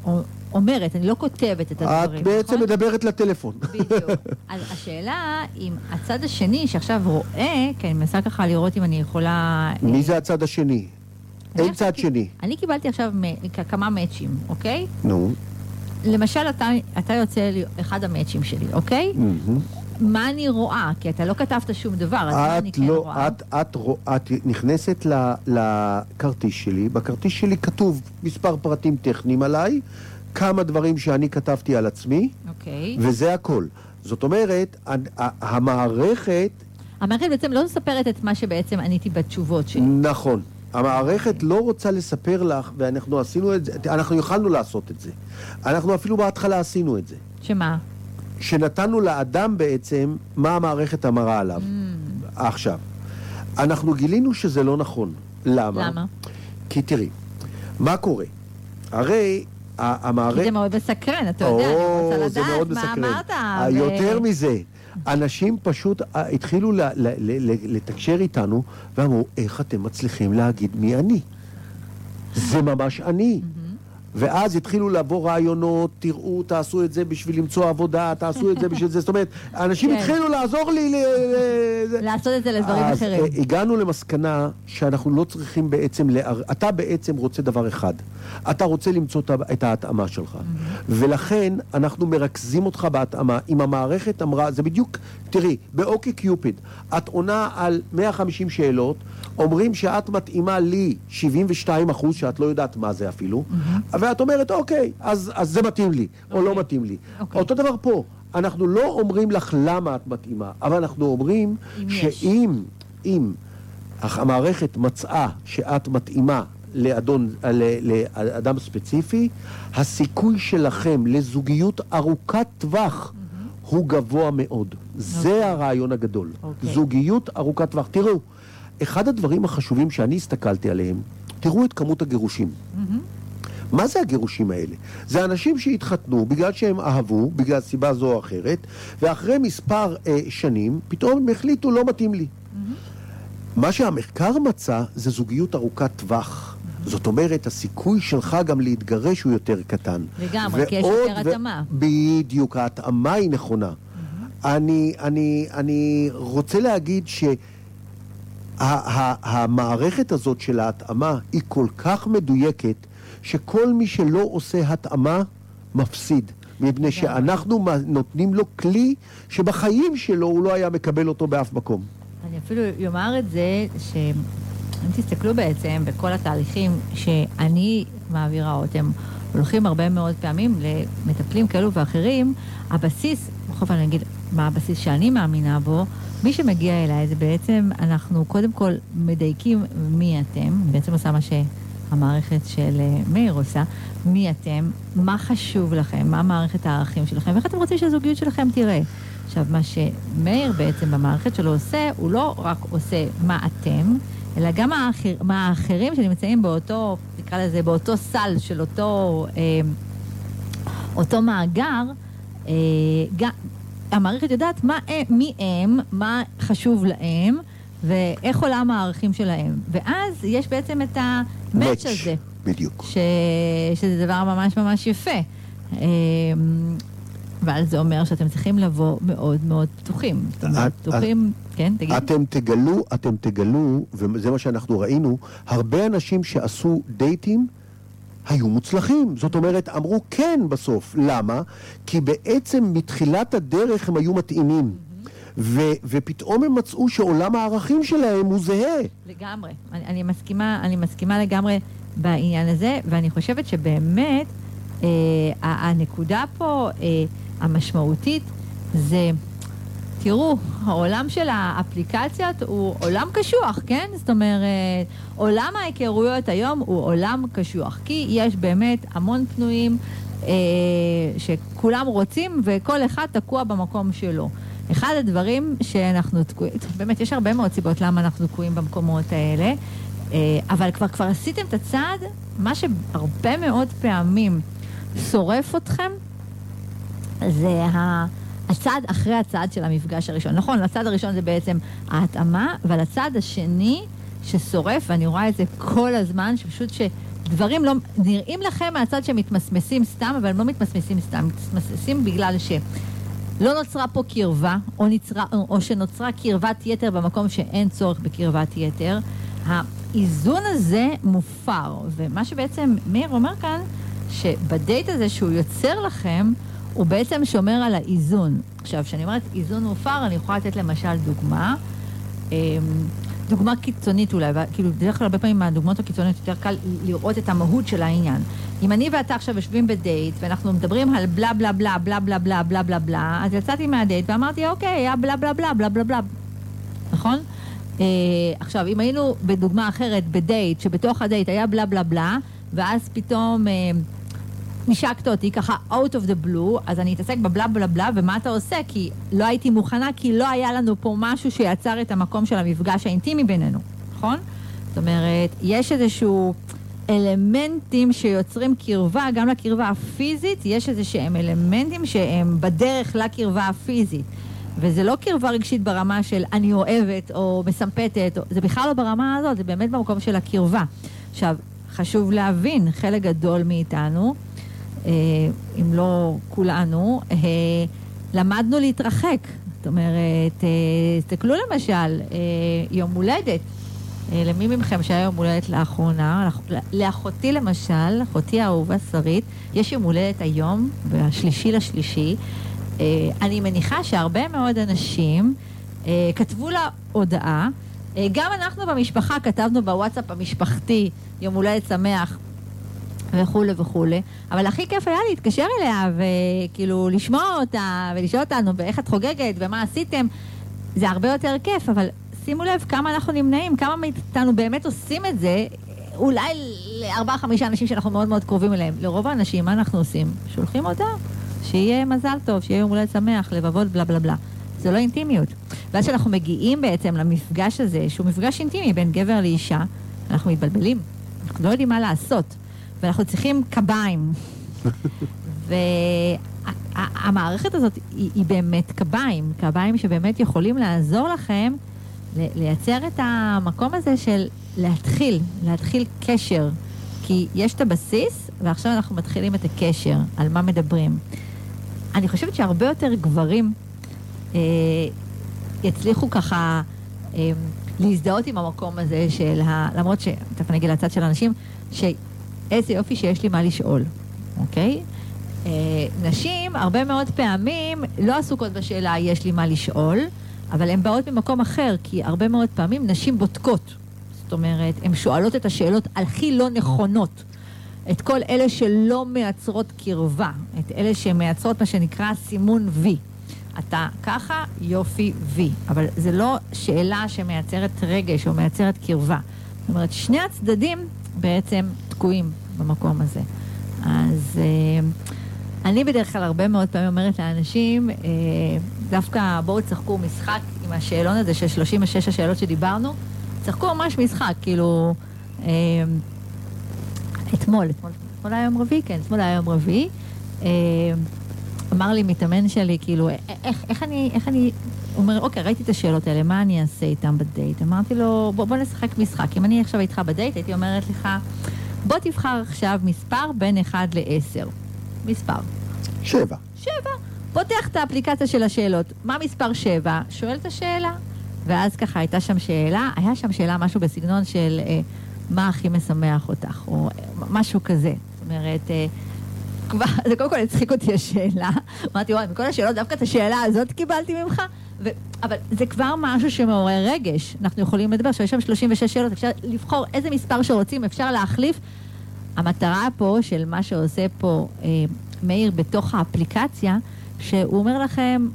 אומרת, אני לא כותבת את הדברים, את בעצם נכון? מדברת לטלפון. בדיוק. אז השאלה, אם הצד השני שעכשיו רואה, כי אני מנסה ככה לראות אם אני יכולה... מי זה הצד השני? אין צד שני. אני קיבלתי עכשיו כמה מאצ'ים, אוקיי? נו. למשל, אתה, אתה יוצא לי אחד המאצ'ים שלי, אוקיי? Mm-hmm. מה אני רואה? כי אתה לא כתבת שום דבר, אז מה אני כן לא, רואה? את, את, את נכנסת ל, לכרטיס שלי, בכרטיס שלי כתוב מספר פרטים טכניים עליי, כמה דברים שאני כתבתי על עצמי, אוקיי. וזה הכל. זאת אומרת, המערכת... המערכת בעצם לא מספרת את מה שבעצם עניתי בתשובות שלי. נכון. המערכת לא רוצה לספר לך, ואנחנו עשינו את זה, אנחנו יכלנו לעשות את זה. אנחנו אפילו בהתחלה עשינו את זה. שמה? שנתנו לאדם בעצם מה המערכת אמרה עליו. Mm. עכשיו, אנחנו גילינו שזה לא נכון. למה? למה? כי תראי, מה קורה? הרי המערכת... זה מאוד מסקרן, אתה יודע, אני רוצה לדעת מה אמרת. יותר מזה. אנשים פשוט אה, התחילו לתקשר איתנו ואמרו, איך אתם מצליחים להגיד מי אני? זה ממש אני. ואז התחילו לבוא רעיונות, תראו, תעשו את זה בשביל למצוא עבודה, תעשו את זה בשביל זה. זאת אומרת, אנשים כן. התחילו לעזור לי... לעשות את זה לדברים אחרים. אז אה, הגענו למסקנה שאנחנו לא צריכים בעצם... אתה בעצם רוצה דבר אחד. אתה רוצה למצוא את ההתאמה שלך. ולכן אנחנו מרכזים אותך בהתאמה. אם המערכת אמרה, זה בדיוק, תראי, באוקי קיופיד, את עונה על 150 שאלות, אומרים שאת מתאימה לי 72 אחוז, שאת לא יודעת מה זה אפילו, mm-hmm. ואת אומרת, אוקיי, אז, אז זה מתאים לי, okay. או לא אוקיי. מתאים לי. Okay. אוקיי. אותו דבר פה, אנחנו לא אומרים לך למה את מתאימה, אבל אנחנו אומרים שאם אם המערכת מצאה שאת מתאימה לאדון, לאדם ספציפי, הסיכוי שלכם לזוגיות ארוכת טווח mm-hmm. הוא גבוה מאוד. Okay. זה אוקיי. הרעיון הגדול. Okay. זוגיות ארוכת טווח. תראו, אחד הדברים החשובים שאני הסתכלתי עליהם, תראו את כמות הגירושים. Mm-hmm. מה זה הגירושים האלה? זה אנשים שהתחתנו בגלל שהם אהבו, בגלל סיבה זו או אחרת, ואחרי מספר אה, שנים, פתאום הם החליטו לא מתאים לי. Mm-hmm. מה שהמחקר מצא זה זוגיות ארוכת טווח. Mm-hmm. זאת אומרת, הסיכוי שלך גם להתגרש הוא יותר קטן. לגמרי, כי יש יותר התאמה. בדיוק, ההתאמה היא נכונה. Mm-hmm. אני, אני, אני רוצה להגיד ש... המערכת הזאת של ההתאמה היא כל כך מדויקת, שכל מי שלא עושה התאמה, מפסיד. מפני שאנחנו נותנים לו כלי שבחיים שלו הוא לא היה מקבל אותו באף מקום. אני אפילו אומר את זה, שאם תסתכלו בעצם בכל התהליכים שאני מעבירה, או אתם הולכים הרבה מאוד פעמים למטפלים כאלו ואחרים, הבסיס, בכל אופן אני אגיד מה הבסיס שאני מאמינה בו, מי שמגיע אליי זה בעצם, אנחנו קודם כל מדייקים מי אתם, בעצם עושה מה שהמערכת של אה, מאיר עושה, מי אתם, מה חשוב לכם, מה מערכת הערכים שלכם, ואיך אתם רוצים שהזוגיות שלכם תראה. עכשיו, מה שמאיר בעצם במערכת שלו עושה, הוא לא רק עושה מה אתם, אלא גם האחר, מה האחרים שנמצאים באותו, נקרא לזה, באותו סל של אותו, אה, אותו מאגר, אה, גם, המערכת יודעת מה, מי הם, מה חשוב להם, ואיך עולם הערכים שלהם. ואז יש בעצם את המאץ' הזה. בדיוק. ש... שזה דבר ממש ממש יפה. אמ, אבל זה אומר שאתם צריכים לבוא מאוד מאוד פתוחים. זאת אומרת, פתוחים, כן, תגיד. אתם תגלו, אתם תגלו, וזה מה שאנחנו ראינו, הרבה אנשים שעשו דייטים היו מוצלחים. זאת אומרת, אמרו כן בסוף. למה? כי בעצם מתחילת הדרך הם היו מתאימים. ו- ופתאום הם מצאו שעולם הערכים שלהם הוא זהה. לגמרי. אני, אני, מסכימה, אני מסכימה לגמרי בעניין הזה, ואני חושבת שבאמת אה, הנקודה פה אה, המשמעותית זה... תראו, העולם של האפליקציות הוא עולם קשוח, כן? זאת אומרת, עולם ההיכרויות היום הוא עולם קשוח, כי יש באמת המון פנויים אה, שכולם רוצים וכל אחד תקוע במקום שלו. אחד הדברים שאנחנו תקועים, באמת, יש הרבה מאוד סיבות למה אנחנו תקועים במקומות האלה, אה, אבל כבר, כבר עשיתם את הצעד, מה שהרבה מאוד פעמים שורף אתכם, זה ה... הצעד אחרי הצעד של המפגש הראשון. נכון, הצעד הראשון זה בעצם ההתאמה, אבל הצעד השני ששורף, ואני רואה את זה כל הזמן, שפשוט שדברים לא... נראים לכם מהצד שמתמסמסים סתם, אבל הם לא מתמסמסים סתם, מתמסמסים בגלל שלא נוצרה פה קרבה, או, נצרה, או שנוצרה קרבת יתר במקום שאין צורך בקרבת יתר. האיזון הזה מופר, ומה שבעצם מאיר אומר כאן, שבדייט הזה שהוא יוצר לכם, הוא בעצם שומר על האיזון. עכשיו, כשאני אומרת איזון מופר, אני יכולה לתת למשל דוגמה. אמ, דוגמה קיצונית אולי, כאילו בדרך כלל הרבה פעמים מהדוגמאות הקיצוניות יותר קל לראות את המהות של העניין. אם אני ואתה עכשיו יושבים בדייט, ואנחנו מדברים על בלה בלה בלה בלה בלה בלה בלה בלה בלה, אז יצאתי מהדייט ואמרתי, אוקיי, היה בלה בלה בלה בלה בלה בלה, נכון? אה, עכשיו, אם היינו בדוגמה אחרת, בדייט, שבתוך הדייט היה בלה בלה בלה, ואז פתאום... אה, נשקת אותי ככה out of the blue, אז אני אתעסק בבלה בלה בלה, ומה אתה עושה? כי לא הייתי מוכנה, כי לא היה לנו פה משהו שיצר את המקום של המפגש האינטימי בינינו, נכון? זאת אומרת, יש איזשהו אלמנטים שיוצרים קרבה, גם לקרבה הפיזית, יש איזה שהם אלמנטים שהם בדרך לקרבה הפיזית. וזה לא קרבה רגשית ברמה של אני אוהבת או מסמפתת, זה בכלל לא ברמה הזאת, זה באמת במקום של הקרבה. עכשיו, חשוב להבין, חלק גדול מאיתנו אם לא כולנו, אה, למדנו להתרחק. זאת אומרת, אה, תסתכלו למשל, יום הולדת. למי מכם שהיה יום הולדת לאחרונה, לאחותי למשל, אחותי האהובה שרית, יש יום הולדת היום, בשלישי לשלישי. אני מניחה שהרבה מאוד אנשים כתבו לה הודעה. גם אנחנו במשפחה כתבנו בוואטסאפ המשפחתי יום הולדת שמח וכולי וכולי, אבל הכי כיף היה להתקשר אליה וכאילו לשמוע אותה ולשאול אותנו באיך את חוגגת ומה עשיתם. זה הרבה יותר כיף, אבל שימו לב כמה אנחנו נמנעים, כמה מאיתנו באמת עושים את זה, אולי לארבעה חמישה אנשים שאנחנו מאוד מאוד קרובים אליהם. לרוב האנשים, מה אנחנו עושים? שולחים אותה, שיהיה מזל טוב, שיהיה יום הולדת שמח, לבבות, בלה בלה בלה. זה לא אינטימיות. ואז כשאנחנו מגיעים בעצם למפגש הזה, שהוא מפגש אינטימי בין גבר לאישה, אנחנו מתבלבלים. אנחנו לא יודעים מה לעשות. ואנחנו צריכים קביים. והמערכת הזאת היא, היא באמת קביים, קביים שבאמת יכולים לעזור לכם לייצר את המקום הזה של להתחיל, להתחיל קשר. כי יש את הבסיס, ועכשיו אנחנו מתחילים את הקשר, על מה מדברים. אני חושבת שהרבה יותר גברים אה, יצליחו ככה אה, להזדהות עם המקום הזה של ה... למרות ש... תכף אני אגיד לצד של אנשים, שאיזה יופי שיש לי מה לשאול, אוקיי? אה, נשים, הרבה מאוד פעמים, לא עסוקות בשאלה יש לי מה לשאול, אבל הן באות ממקום אחר, כי הרבה מאוד פעמים נשים בודקות. זאת אומרת, הן שואלות את השאלות הכי לא נכונות. את כל אלה שלא מייצרות קרבה, את אלה שמייצרות מה שנקרא סימון וי. אתה ככה, יופי וי. אבל זה לא שאלה שמייצרת רגש או מייצרת קרבה. זאת אומרת, שני הצדדים בעצם תקועים במקום הזה. אז אה, אני בדרך כלל הרבה מאוד פעמים אומרת לאנשים, אה, דווקא בואו תשחקו משחק עם השאלון הזה של 36 השאלות שדיברנו, צחקו ממש משחק, כאילו... אה, אתמול, אתמול, אתמול היה יום רביעי, כן, אתמול היה יום רביעי. אמר לי מתאמן שלי, כאילו, איך, איך אני, איך אני, הוא אומר, אוקיי, ראיתי את השאלות האלה, מה אני אעשה איתם בדייט? אמרתי לו, בוא, בוא נשחק משחק. אם אני עכשיו איתך בדייט, הייתי אומרת לך, בוא תבחר עכשיו מספר בין 1 ל-10. מספר. שבע. שבע. פותח את האפליקציה של השאלות. מה מספר שבע? שואל את השאלה. ואז ככה הייתה שם שאלה, היה שם שאלה משהו בסגנון של... אה, מה הכי משמח אותך, או משהו כזה. זאת אומרת, אה, כבר, זה קודם כל הצחיק אותי השאלה. אמרתי, וואי, מכל השאלות, דווקא את השאלה הזאת קיבלתי ממך. ו... אבל זה כבר משהו שמעורר רגש. אנחנו יכולים לדבר, שיש שם 36 שאלות, אפשר לבחור איזה מספר שרוצים, אפשר להחליף. המטרה פה של מה שעושה פה אה, מאיר בתוך האפליקציה, שהוא אומר לכם,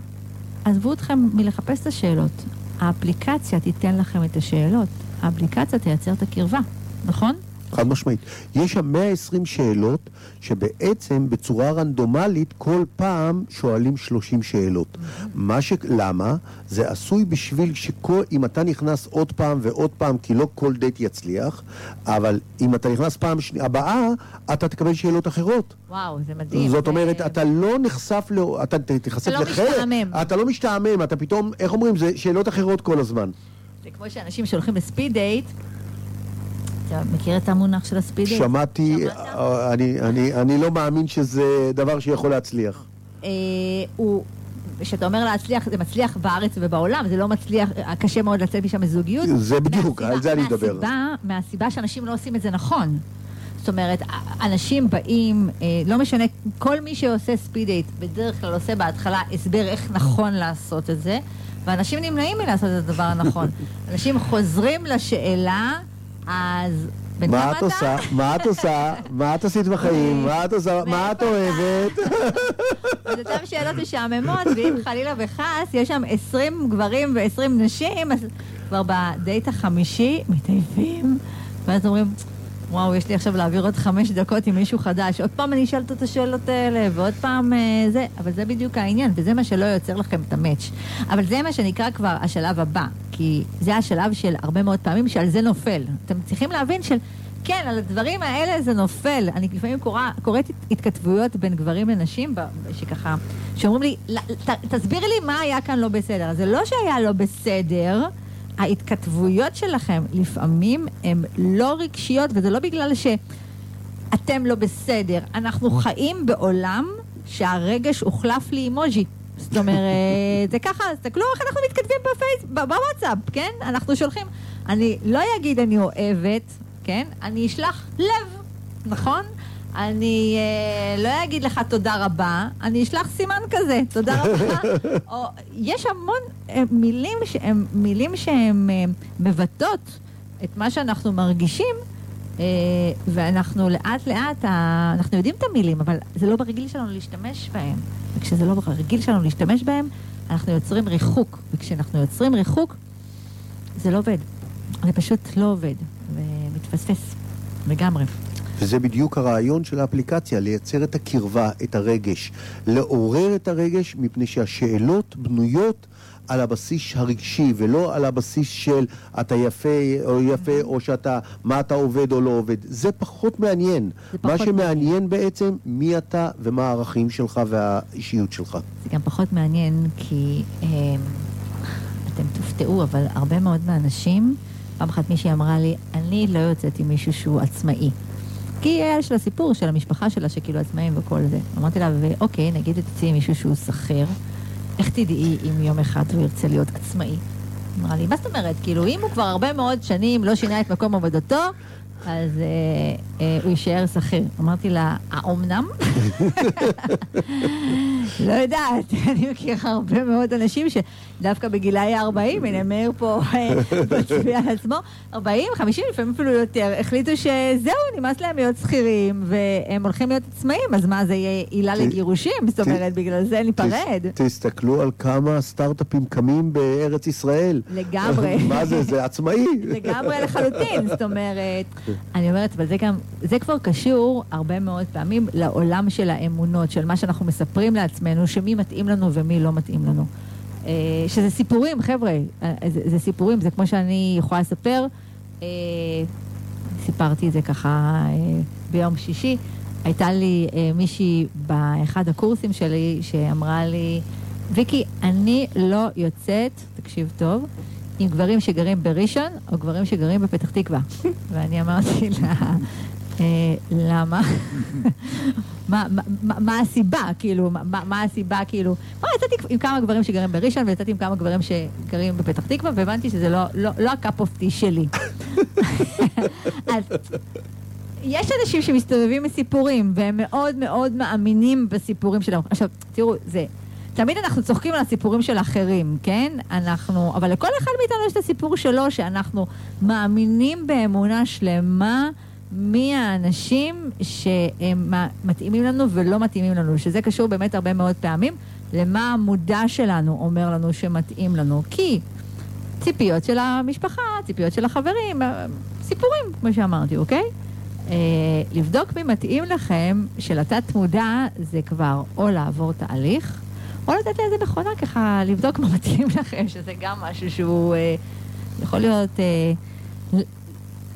עזבו אתכם מלחפש את השאלות. האפליקציה תיתן לכם את השאלות. האפליקציה תייצר את הקרבה. נכון? חד משמעית. יש שם 120 שאלות שבעצם בצורה רנדומלית כל פעם שואלים 30 שאלות. מה ש... למה? זה עשוי בשביל שאם אתה נכנס עוד פעם ועוד פעם, כי לא כל דייט יצליח, אבל אם אתה נכנס פעם שני... הבאה, אתה תקבל שאלות אחרות. וואו, זה מדהים. זאת אומרת, אתה לא נחשף ל... אתה תיחשף לחלק. אתה לא משתעמם. אתה לא משתעמם, אתה פתאום, איך אומרים, זה שאלות אחרות כל הזמן. זה כמו שאנשים שהולכים לספיד דייט, אתה מכיר את המונח של הספידי? שמעתי, אני, אני, אני לא מאמין שזה דבר שיכול להצליח. אה, הוא... כשאתה אומר להצליח, זה מצליח בארץ ובעולם, זה לא מצליח, קשה מאוד לצאת משם מזוגיות. זה בדיוק, על זה אני אדבר. מהסיבה, מהסיבה שאנשים לא עושים את זה נכון. זאת אומרת, אנשים באים, אה, לא משנה, כל מי שעושה ספיד דייט בדרך כלל עושה בהתחלה הסבר איך נכון לעשות את זה, ואנשים נמנעים מלעשות את הדבר הנכון. אנשים חוזרים לשאלה אז... מה את עושה? מה את עושה? מה את עשית בחיים? מה את עושה? מה את אוהבת? אז אותן שאלות משעממות, ואם חלילה וחס, יש שם 20 גברים ו-20 נשים, אז כבר בדייט החמישי מתעייפים, ואז אומרים... וואו, יש לי עכשיו להעביר עוד חמש דקות עם מישהו חדש. עוד פעם אני אשאל את השאלות האלה, ועוד פעם אה, זה. אבל זה בדיוק העניין, וזה מה שלא יוצר לכם את המאץ'. אבל זה מה שנקרא כבר השלב הבא, כי זה השלב של הרבה מאוד פעמים שעל זה נופל. אתם צריכים להבין של... כן, על הדברים האלה זה נופל. אני לפעמים קורא, קוראת התכתבויות בין גברים לנשים, שככה, שאומרים לי, ת, תסבירי לי מה היה כאן לא בסדר. זה לא שהיה לא בסדר, ההתכתבויות שלכם לפעמים הן לא רגשיות, וזה לא בגלל שאתם לא בסדר. אנחנו חיים בעולם שהרגש הוחלף לאימוג'י. זאת אומרת, זה ככה, תסתכלו איך אנחנו מתכתבים בפייס, בוואטסאפ, כן? אנחנו שולחים, אני לא אגיד אני אוהבת, כן? אני אשלח לב, נכון? אני אה, לא אגיד לך תודה רבה, אני אשלח סימן כזה, תודה רבה. או, יש המון אה, מילים שהן מילים שהן אה, מבטאות את מה שאנחנו מרגישים, אה, ואנחנו לאט לאט, אה, אנחנו יודעים את המילים, אבל זה לא ברגיל שלנו להשתמש בהם. וכשזה לא ברגיל שלנו להשתמש בהם, אנחנו יוצרים ריחוק. וכשאנחנו יוצרים ריחוק, זה לא עובד. זה פשוט לא עובד, ומתפספס לגמרי. וזה בדיוק הרעיון של האפליקציה, לייצר את הקרבה, את הרגש, לעורר את הרגש, מפני שהשאלות בנויות על הבסיס הרגשי, ולא על הבסיס של אתה יפה או יפה, או שאתה, מה אתה עובד או לא עובד. זה פחות מעניין. זה פחות מה שמעניין מעניין. בעצם, מי אתה ומה הערכים שלך והאישיות שלך. זה גם פחות מעניין, כי אה, אתם תופתעו, אבל הרבה מאוד מהאנשים, פעם אחת מישהי אמרה לי, אני לא יוצאת עם מישהו שהוא עצמאי. כי יש לה סיפור של המשפחה שלה, שכאילו עצמאים וכל זה. אמרתי לה, ואוקיי, נגיד תצאי עם מישהו שהוא שכיר. איך תדעי אם יום אחד הוא ירצה להיות עצמאי? אמרה לי, מה זאת אומרת? כאילו, אם הוא כבר הרבה מאוד שנים לא שינה את מקום עבודתו, אז אה, אה, הוא יישאר שכיר. אמרתי לה, האומנם? לא יודעת, אני מכירה הרבה מאוד אנשים שדווקא בגילאי 40, הנה מאיר פה אה, מצביע על עצמו, 40, 50, לפעמים אפילו יותר, החליטו שזהו, נמאס להם להיות שכירים, והם הולכים להיות עצמאים, אז מה, זה יהיה עילה לגירושים? זאת אומרת, בגלל זה ניפרד. תסתכלו על כמה סטארט-אפים קמים בארץ ישראל. לגמרי. מה זה, זה עצמאי. לגמרי לחלוטין, זאת אומרת, אני אומרת, אבל זה גם, זה כבר קשור הרבה מאוד פעמים לעולם של האמונות, של מה שאנחנו מספרים לעצמנו, שמי מתאים לנו ומי לא מתאים לנו. אה, שזה סיפורים, חבר'ה, אה, זה, זה סיפורים, זה כמו שאני יכולה לספר. אה, סיפרתי את זה ככה ביום שישי. הייתה לי מישהי באחד הקורסים שלי שאמרה לי, ויקי, אני לא יוצאת, תקשיב טוב, עם גברים שגרים בראשון או גברים שגרים בפתח תקווה. ואני אמרתי לה, למה? מה, הסיבה, כאילו, מה, הסיבה, כאילו, מה, יצאתי עם כמה גברים שגרים בראשון ויצאתי עם כמה גברים שגרים בפתח תקווה והבנתי שזה לא ה cup of tea שלי. אז יש אנשים שמסתובבים עם סיפורים והם מאוד מאוד מאמינים בסיפורים שלהם. עכשיו, תראו, זה... תמיד אנחנו צוחקים על הסיפורים של אחרים, כן? אנחנו, אבל לכל אחד מאיתנו יש את הסיפור שלו, שאנחנו מאמינים באמונה שלמה מי האנשים שהם מתאימים לנו ולא מתאימים לנו, שזה קשור באמת הרבה מאוד פעמים למה המודע שלנו אומר לנו שמתאים לנו. כי ציפיות של המשפחה, ציפיות של החברים, סיפורים, כמו שאמרתי, אוקיי? אה, לבדוק מי מתאים לכם של התת מודע זה כבר או לעבור תהליך, או לתת לאיזה מכונה ככה לבדוק מה מתאים לכם, שזה גם משהו שהוא אה, יכול להיות... אה,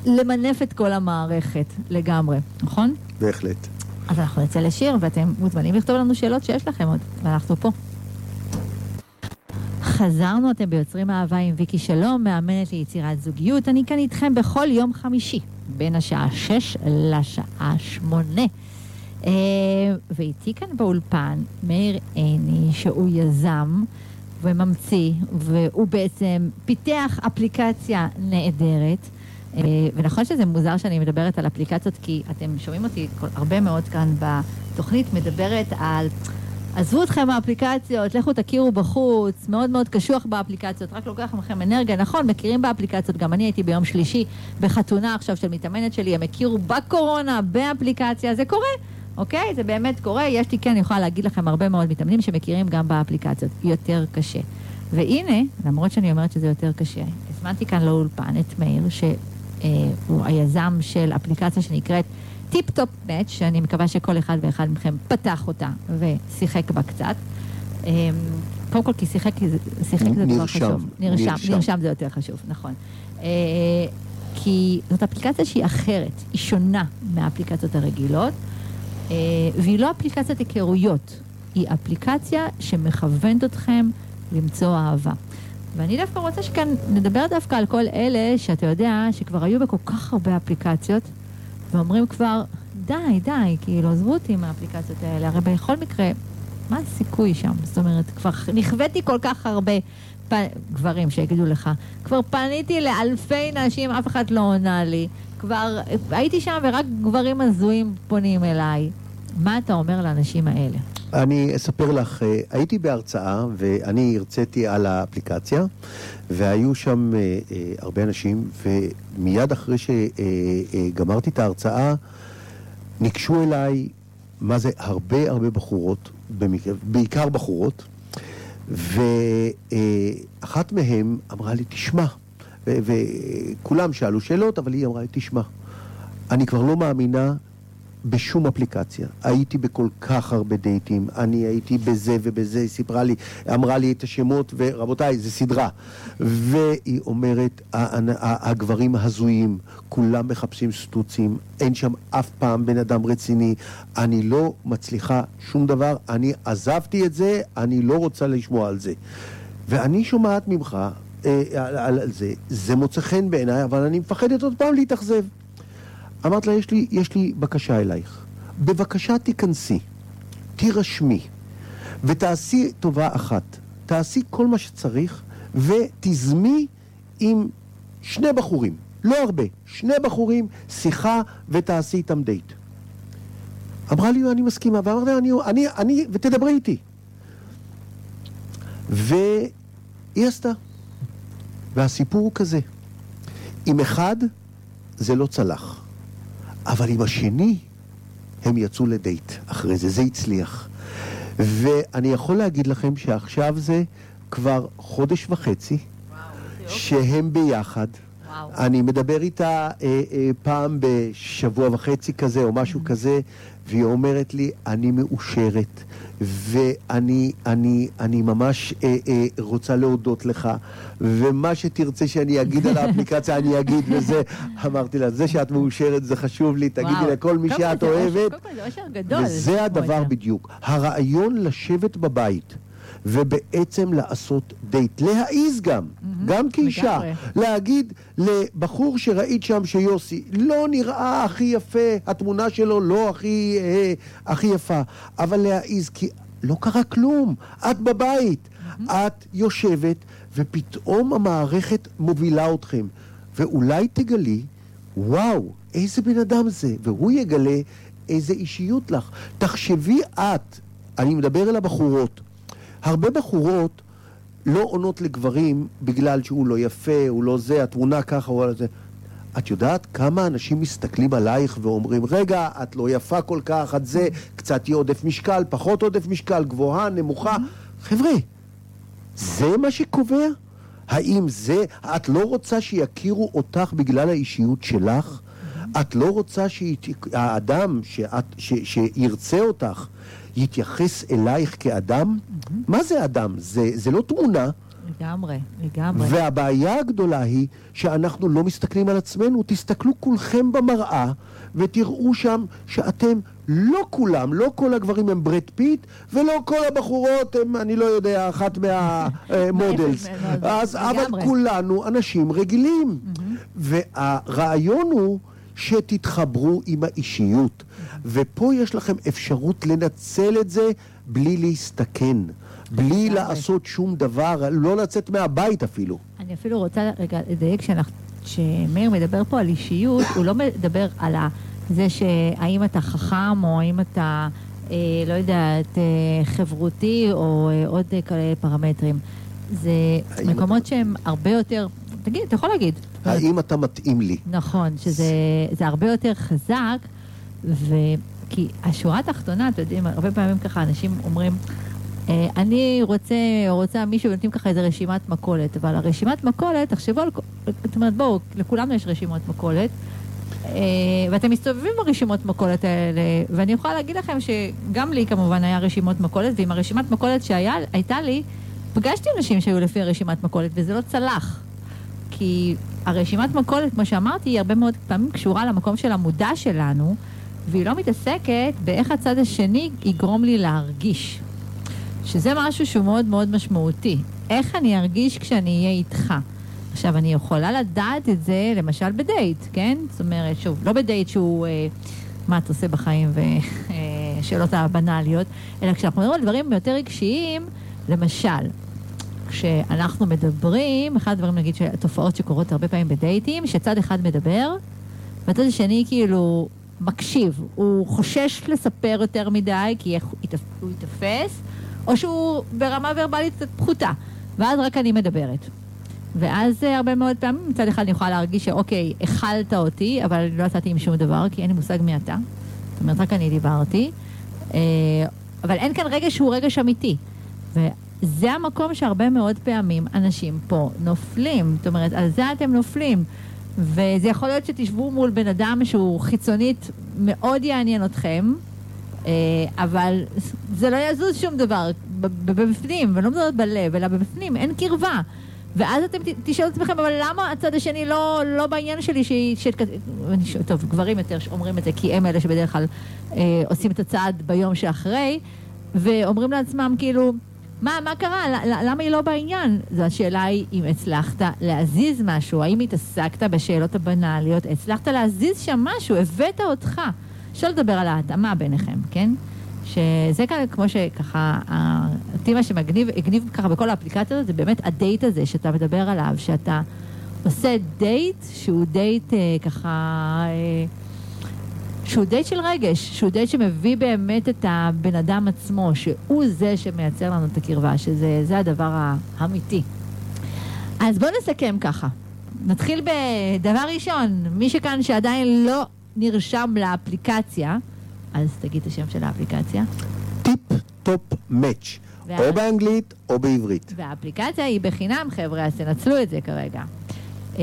למנף את כל המערכת לגמרי, נכון? בהחלט. אז אנחנו נצא לשיר, ואתם מוזמנים לכתוב לנו שאלות שיש לכם עוד, ואנחנו פה. חזרנו, אתם ביוצרים אהבה עם ויקי שלום, מאמנת ליצירת זוגיות. אני כאן איתכם בכל יום חמישי, בין השעה 6 לשעה 8. אה, ואיתי כאן באולפן מאיר עיני, שהוא יזם וממציא, והוא בעצם פיתח אפליקציה נהדרת. אה, ונכון שזה מוזר שאני מדברת על אפליקציות, כי אתם שומעים אותי הרבה מאוד כאן בתוכנית, מדברת על... עזבו אתכם מהאפליקציות, לכו תכירו בחוץ, מאוד מאוד קשוח באפליקציות, רק לוקח לכם אנרגיה. נכון, מכירים באפליקציות, גם אני הייתי ביום שלישי בחתונה עכשיו של מתאמנת שלי, הם הכירו בקורונה, באפליקציה, זה קורה, אוקיי? זה באמת קורה. יש לי, כן, אני יכולה להגיד לכם הרבה מאוד מתאמנים שמכירים גם באפליקציות. יותר קשה. והנה, למרות שאני אומרת שזה יותר קשה, הזמנתי כאן לאולפן את מאיר, ש... אה, הוא היזם של אפליקציה שנקראת Tip Top Match, שאני מקווה שכל אחד ואחד מכם פתח אותה ושיחק בה קצת. אה, קודם כל, כי שיחק, שיחק זה דבר חשוב. נרשם. נרשם, נרשם זה יותר חשוב, נכון. אה, כי זאת אפליקציה שהיא אחרת, היא שונה מהאפליקציות הרגילות, והיא לא אפליקציית היכרויות, היא אפליקציה שמכוונת אתכם למצוא אהבה. ואני דווקא רוצה שכאן נדבר דווקא על כל אלה שאתה יודע שכבר היו בכל כך הרבה אפליקציות, ואומרים כבר, די, די, כאילו, עזבו אותי מהאפליקציות האלה. הרי בכל מקרה, מה הסיכוי שם? זאת אומרת, כבר נכוויתי כל כך הרבה פ... גברים שיגידו לך, כבר פניתי לאלפי נשים, אף אחד לא עונה לי. כבר הייתי שם ורק גברים הזויים פונים אליי. מה אתה אומר לאנשים האלה? אני אספר לך, אה, הייתי בהרצאה ואני הרציתי על האפליקציה והיו שם אה, אה, הרבה אנשים ומיד אחרי שגמרתי את ההרצאה ניגשו אליי, מה זה, הרבה הרבה בחורות, בעיקר בחורות ואחת מהן אמרה לי, תשמע, וכולם שאלו שאלות, אבל היא אמרה לי, תשמע, אני כבר לא מאמינה בשום אפליקציה. הייתי בכל כך הרבה דייטים, אני הייתי בזה ובזה, היא סיפרה לי, אמרה לי את השמות, ורבותיי, זו סדרה. והיא אומרת, הגברים הזויים, כולם מחפשים סטוצים, אין שם אף פעם בן אדם רציני, אני לא מצליחה שום דבר, אני עזבתי את זה, אני לא רוצה לשמוע על זה. ואני שומעת ממך אה, על, על זה, זה מוצא חן בעיניי, אבל אני מפחדת עוד פעם להתאכזב. אמרת לה, יש לי, יש לי בקשה אלייך. בבקשה תיכנסי, תירשמי, ותעשי טובה אחת. תעשי כל מה שצריך, ותזמי עם שני בחורים, לא הרבה, שני בחורים, שיחה ותעשי איתם דייט. אמרה לי, אני מסכימה, ואמרתי לה, אני, אני, אני, ותדברי איתי. והיא עשתה. והסיפור הוא כזה, עם אחד זה לא צלח. אבל עם השני הם יצאו לדייט אחרי זה, זה הצליח. ואני יכול להגיד לכם שעכשיו זה כבר חודש וחצי וואו, שהם ביחד. וואו. אני מדבר איתה אה, אה, פעם בשבוע וחצי כזה או משהו mm-hmm. כזה, והיא אומרת לי, אני מאושרת. ואני אני, אני ממש אה, אה, רוצה להודות לך, ומה שתרצה שאני אגיד על האפליקציה אני אגיד, וזה, אמרתי לה, זה שאת מאושרת זה חשוב לי, תגידי לכל מי שאת אוהבת. קודם כל זה אושר גדול. וזה הדבר בדיוק. הרעיון לשבת בבית. ובעצם לעשות דייט. להעיז גם, mm-hmm, גם כאישה. לגמרי. להגיד לבחור שראית שם שיוסי לא נראה הכי יפה, התמונה שלו לא הכי, אה, הכי יפה, אבל להעיז, כי לא קרה כלום. את בבית, mm-hmm. את יושבת, ופתאום המערכת מובילה אתכם. ואולי תגלי, וואו, איזה בן אדם זה, והוא יגלה איזה אישיות לך. תחשבי את, אני מדבר אל הבחורות, הרבה בחורות לא עונות לגברים בגלל שהוא לא יפה, הוא לא זה, התמונה ככה או זה. את יודעת כמה אנשים מסתכלים עלייך ואומרים, רגע, את לא יפה כל כך, את זה, קצת יהיה עודף משקל, פחות עודף משקל, גבוהה, נמוכה. חבר'ה, זה מה שקובע? האם זה, את לא רוצה שיכירו אותך בגלל האישיות שלך? את לא רוצה שהאדם שאת, ש, שירצה אותך יתייחס אלייך כאדם? Mm-hmm. מה זה אדם? זה, זה לא תמונה. לגמרי, לגמרי. והבעיה הגדולה היא שאנחנו לא מסתכלים על עצמנו. תסתכלו כולכם במראה ותראו שם שאתם לא כולם, לא כל הגברים הם ברד פיט, ולא כל הבחורות הם, אני לא יודע, אחת מה models. אז, אבל כולנו אנשים רגילים. Mm-hmm. והרעיון הוא שתתחברו עם האישיות. ופה יש לכם אפשרות לנצל את זה בלי להסתכן. בלי לעשות שום דבר, לא לצאת מהבית אפילו. אני אפילו רוצה רגע לדייק שמאיר מדבר פה על אישיות, הוא לא מדבר על זה שהאם אתה חכם או האם אתה, אה, לא יודעת, אה, חברותי או אה, עוד כאלה פרמטרים. זה מקומות אתה... שהם הרבה יותר, תגיד, אתה יכול להגיד. האם אתה מתאים לי? נכון, שזה הרבה יותר חזק, וכי השורה התחתונה, אתם יודעים, הרבה פעמים ככה אנשים אומרים, אה, אני רוצה, רוצה מישהו, ונותנים ככה איזה רשימת מכולת, אבל הרשימת מכולת, תחשבו על, זאת אומרת, בואו, לכולנו יש רשימות מכולת, אה, ואתם מסתובבים ברשימות מכולת האלה, ואני יכולה להגיד לכם שגם לי כמובן היה רשימות מכולת, ועם הרשימת מכולת שהייתה לי, פגשתי אנשים שהיו לפי הרשימת מכולת, וזה לא צלח. כי הרשימת מכולת, כמו שאמרתי, היא הרבה מאוד פעמים קשורה למקום של המודע שלנו, והיא לא מתעסקת באיך הצד השני יגרום לי להרגיש. שזה משהו שהוא מאוד מאוד משמעותי. איך אני ארגיש כשאני אהיה איתך? עכשיו, אני יכולה לדעת את זה, למשל, בדייט, כן? זאת אומרת, שוב, לא בדייט שהוא, אה, מה אתה עושה בחיים ושאלות אה, הבנאליות, אלא כשאנחנו מדברים על דברים יותר רגשיים, למשל, כשאנחנו מדברים, אחד הדברים, נגיד, תופעות שקורות הרבה פעמים בדייטים, שצד אחד מדבר, והצד השני כאילו מקשיב. הוא חושש לספר יותר מדי, כי הוא ייתפס, או שהוא ברמה ורבלית קצת פחותה, ואז רק אני מדברת. ואז אה, הרבה מאוד פעמים מצד אחד אני יכולה להרגיש שאוקיי, הכלת אותי, אבל לא יצאתי עם שום דבר, כי אין לי מושג מי אתה. זאת אומרת, רק אני דיברתי. אה, אבל אין כאן רגש שהוא רגש אמיתי. וזה המקום שהרבה מאוד פעמים אנשים פה נופלים. זאת אומרת, על זה אתם נופלים. וזה יכול להיות שתשבו מול בן אדם שהוא חיצונית מאוד יעניין אתכם, אה, אבל זה לא יזוז שום דבר בפנים, ואני לא מדברת בלב, אלא בפנים, אין קרבה. ואז אתם תשאלו את עצמכם, אבל למה הצד השני לא, לא בעניין שלי, ש... ש... טוב, גברים יותר אומרים את זה, כי הם אלה שבדרך כלל אה, עושים את הצעד ביום שאחרי, ואומרים לעצמם כאילו, מה, מה קרה? למה היא לא בעניין? זו השאלה היא אם הצלחת להזיז משהו, האם התעסקת בשאלות הבנאליות, הצלחת להזיז שם משהו, הבאת אותך. אפשר לדבר על ההתאמה ביניכם, כן? שזה כאן, כמו שככה, אותי מה שמגניב, הגניב ככה בכל האפליקציה הזאת, זה באמת הדייט הזה שאתה מדבר עליו, שאתה עושה דייט שהוא דייט אה, ככה... אה, שהוא דייט של רגש, שהוא דייט שמביא באמת את הבן אדם עצמו, שהוא זה שמייצר לנו את הקרבה, שזה הדבר האמיתי. אז בואו נסכם ככה. נתחיל בדבר ראשון, מי שכאן שעדיין לא נרשם לאפליקציה, אז תגיד את השם של האפליקציה. Tip Top Match, או באנגלית או בעברית. והאפליקציה היא בחינם, חבר'ה, אז תנצלו את זה כרגע. אה,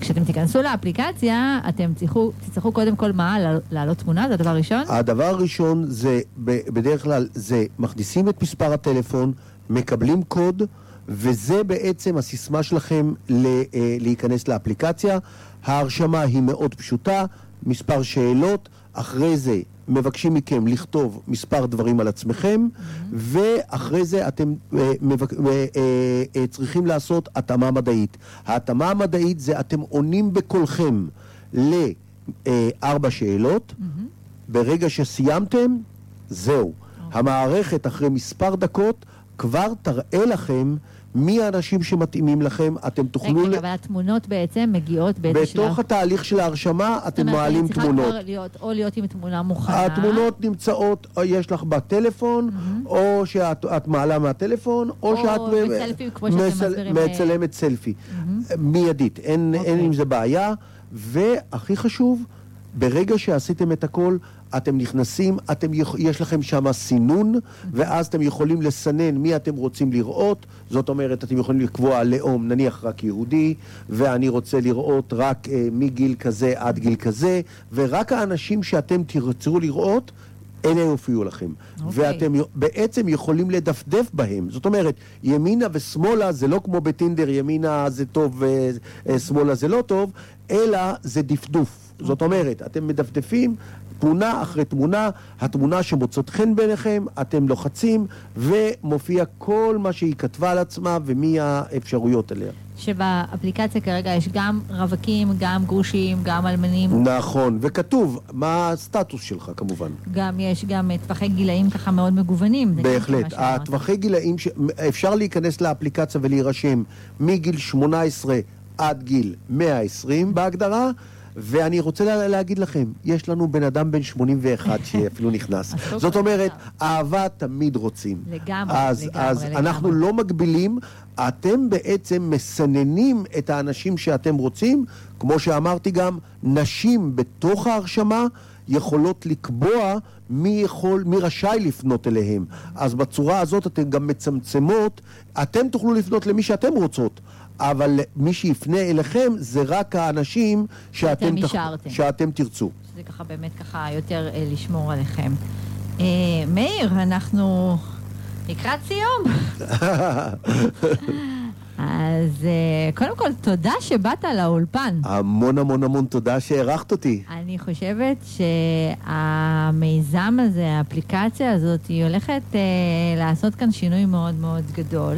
כשאתם תיכנסו לאפליקציה, אתם תצטרכו, קודם כל מה? להעלות תמונה? זה הדבר הראשון? הדבר הראשון זה, בדרך כלל, זה מכניסים את מספר הטלפון, מקבלים קוד, וזה בעצם הסיסמה שלכם אה, להיכנס לאפליקציה. ההרשמה היא מאוד פשוטה, מספר שאלות, אחרי זה מבקשים מכם לכתוב מספר דברים על עצמכם, ואחרי זה אתם אה, מבק... אה, אה, צריכים לעשות התאמה מדעית. ההתאמה המדעית זה אתם עונים בקולכם לארבע שאלות, ברגע שסיימתם, זהו. אוקיי. המערכת אחרי מספר דקות כבר תראה לכם מי האנשים שמתאימים לכם, אתם תוכלו... רגע, ל... אבל התמונות בעצם מגיעות באיזה שלב? בתוך התהליך של ההרשמה אתם מעלים תמונות. זאת אומרת, צריכה כבר להיות, או להיות עם תמונה מוכנה. התמונות נמצאות, או יש לך בטלפון, mm-hmm. או שאת מעלה מהטלפון, או, או שאת... או בצלפים, כמו שאתם מסבירים. מצלמת סלפי. Mm-hmm. מיידית, אין, okay. אין אוקיי. עם זה בעיה. והכי חשוב, ברגע שעשיתם את הכל, אתם נכנסים, אתם, יש לכם שם סינון, ואז אתם יכולים לסנן מי אתם רוצים לראות. זאת אומרת, אתם יכולים לקבוע לאום, נניח רק יהודי, ואני רוצה לראות רק אה, מגיל כזה עד גיל כזה, ורק האנשים שאתם תרצו לראות, אלה יופיעו לכם. Okay. אוקיי. ואתם בעצם יכולים לדפדף בהם. זאת אומרת, ימינה ושמאלה זה לא כמו בטינדר, ימינה זה טוב ושמאלה אה, זה לא טוב, אלא זה דפדוף. Okay. זאת אוקיי. אומרת, אתם מדפדפים תמונה אחרי תמונה, התמונה שמוצאת חן בעיניכם, אתם לוחצים, ומופיע כל מה שהיא כתבה על עצמה ומי האפשרויות עליה. שבאפליקציה כרגע יש גם רווקים, גם גרושים, גם אלמנים. נכון, וכתוב מה הסטטוס שלך כמובן. גם יש גם טווחי גילאים ככה מאוד מגוונים. בהחלט, הטווחי גילאים, ש... אפשר להיכנס לאפליקציה ולהירשם מגיל 18 עד גיל 120 בהגדרה. ואני רוצה לה, להגיד לכם, יש לנו בן אדם בן 81 שאפילו נכנס. זאת אומרת, אהבה תמיד רוצים. לגמרי, אז, לגמרי, אז לגמרי. אנחנו לא מגבילים, אתם בעצם מסננים את האנשים שאתם רוצים. כמו שאמרתי גם, נשים בתוך ההרשמה יכולות לקבוע מי יכול, מי רשאי לפנות אליהם. אז בצורה הזאת אתן גם מצמצמות, אתם תוכלו לפנות למי שאתם רוצות. אבל מי שיפנה אליכם זה רק האנשים שאתם, תח... שאתם תרצו. שזה ככה באמת ככה יותר אה, לשמור עליכם. אה, מאיר, אנחנו לקראת סיום. אז אה, קודם כל, תודה שבאת לאולפן. המון המון המון תודה שהערכת אותי. אני חושבת שהמיזם הזה, האפליקציה הזאת, היא הולכת אה, לעשות כאן שינוי מאוד מאוד גדול.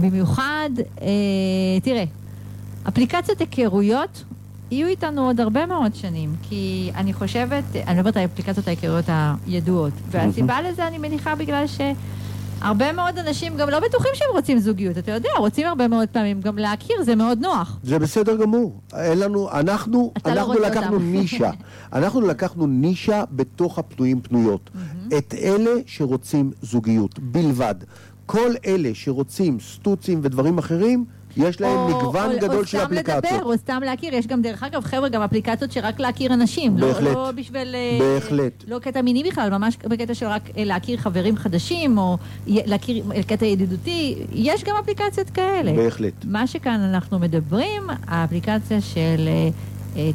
במיוחד, אה, תראה, אפליקציות היכרויות יהיו איתנו עוד הרבה מאוד שנים, כי אני חושבת, אני מדברת על אפליקציות ההיכרויות הידועות, והסיבה לזה אני מניחה בגלל ש... הרבה מאוד אנשים גם לא בטוחים שהם רוצים זוגיות, אתה יודע, רוצים הרבה מאוד פעמים גם להכיר, זה מאוד נוח. זה בסדר גמור. אין לנו, אנחנו, לא אנחנו לא לקחנו נישה. אנחנו לקחנו נישה בתוך הפנויים פנויות. את אלה שרוצים זוגיות, בלבד. כל אלה שרוצים סטוצים ודברים אחרים, יש להם או, מגוון או, גדול או של אפליקציות. או סתם לדבר, או סתם להכיר. יש גם, דרך אגב, חבר'ה, גם אפליקציות שרק להכיר אנשים. בהחלט. לא, לא בשביל... אה, בהחלט. לא קטע מיני בכלל, ממש בקטע של רק אה, להכיר חברים חדשים, או להכיר קטע ידידותי. יש גם אפליקציות כאלה. בהחלט. מה שכאן אנחנו מדברים, האפליקציה של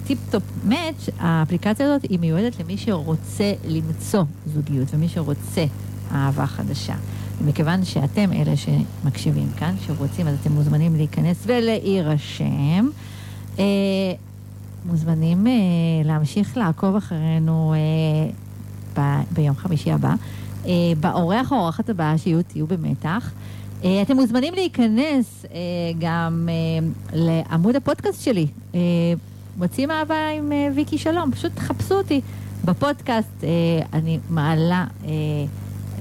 Tip Top Match, האפליקציה הזאת היא מיועדת למי שרוצה למצוא זוגיות ומי שרוצה אהבה חדשה. ומכיוון שאתם אלה שמקשיבים כאן, שרוצים, אז אתם מוזמנים להיכנס ולהירשם. אה, מוזמנים אה, להמשיך לעקוב אחרינו אה, ב- ביום חמישי הבא. אה, באורח או האורחת הבאה שיהיו, תהיו במתח. אה, אתם מוזמנים להיכנס אה, גם אה, לעמוד הפודקאסט שלי, אה, מוצאים אהבה עם אה, ויקי שלום, פשוט תחפשו אותי בפודקאסט, אה, אני מעלה אה,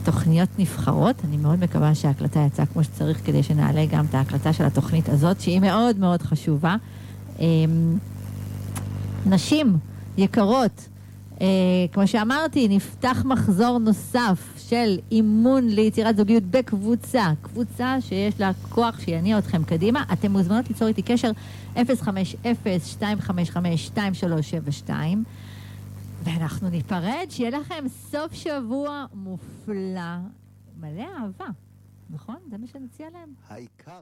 תוכניות נבחרות, אני מאוד מקווה שההקלטה יצאה כמו שצריך כדי שנעלה גם את ההקלטה של התוכנית הזאת, שהיא מאוד מאוד חשובה. אה, נשים יקרות, אה, כמו שאמרתי, נפתח מחזור נוסף של אימון ליצירת זוגיות בקבוצה, קבוצה שיש לה כוח שיניע אתכם קדימה. אתם מוזמנות ליצור איתי קשר 050-255-2372, ואנחנו ניפרד, שיהיה לכם סוף שבוע מופלא, מלא אהבה, נכון? זה מה שנציע להם. העיקר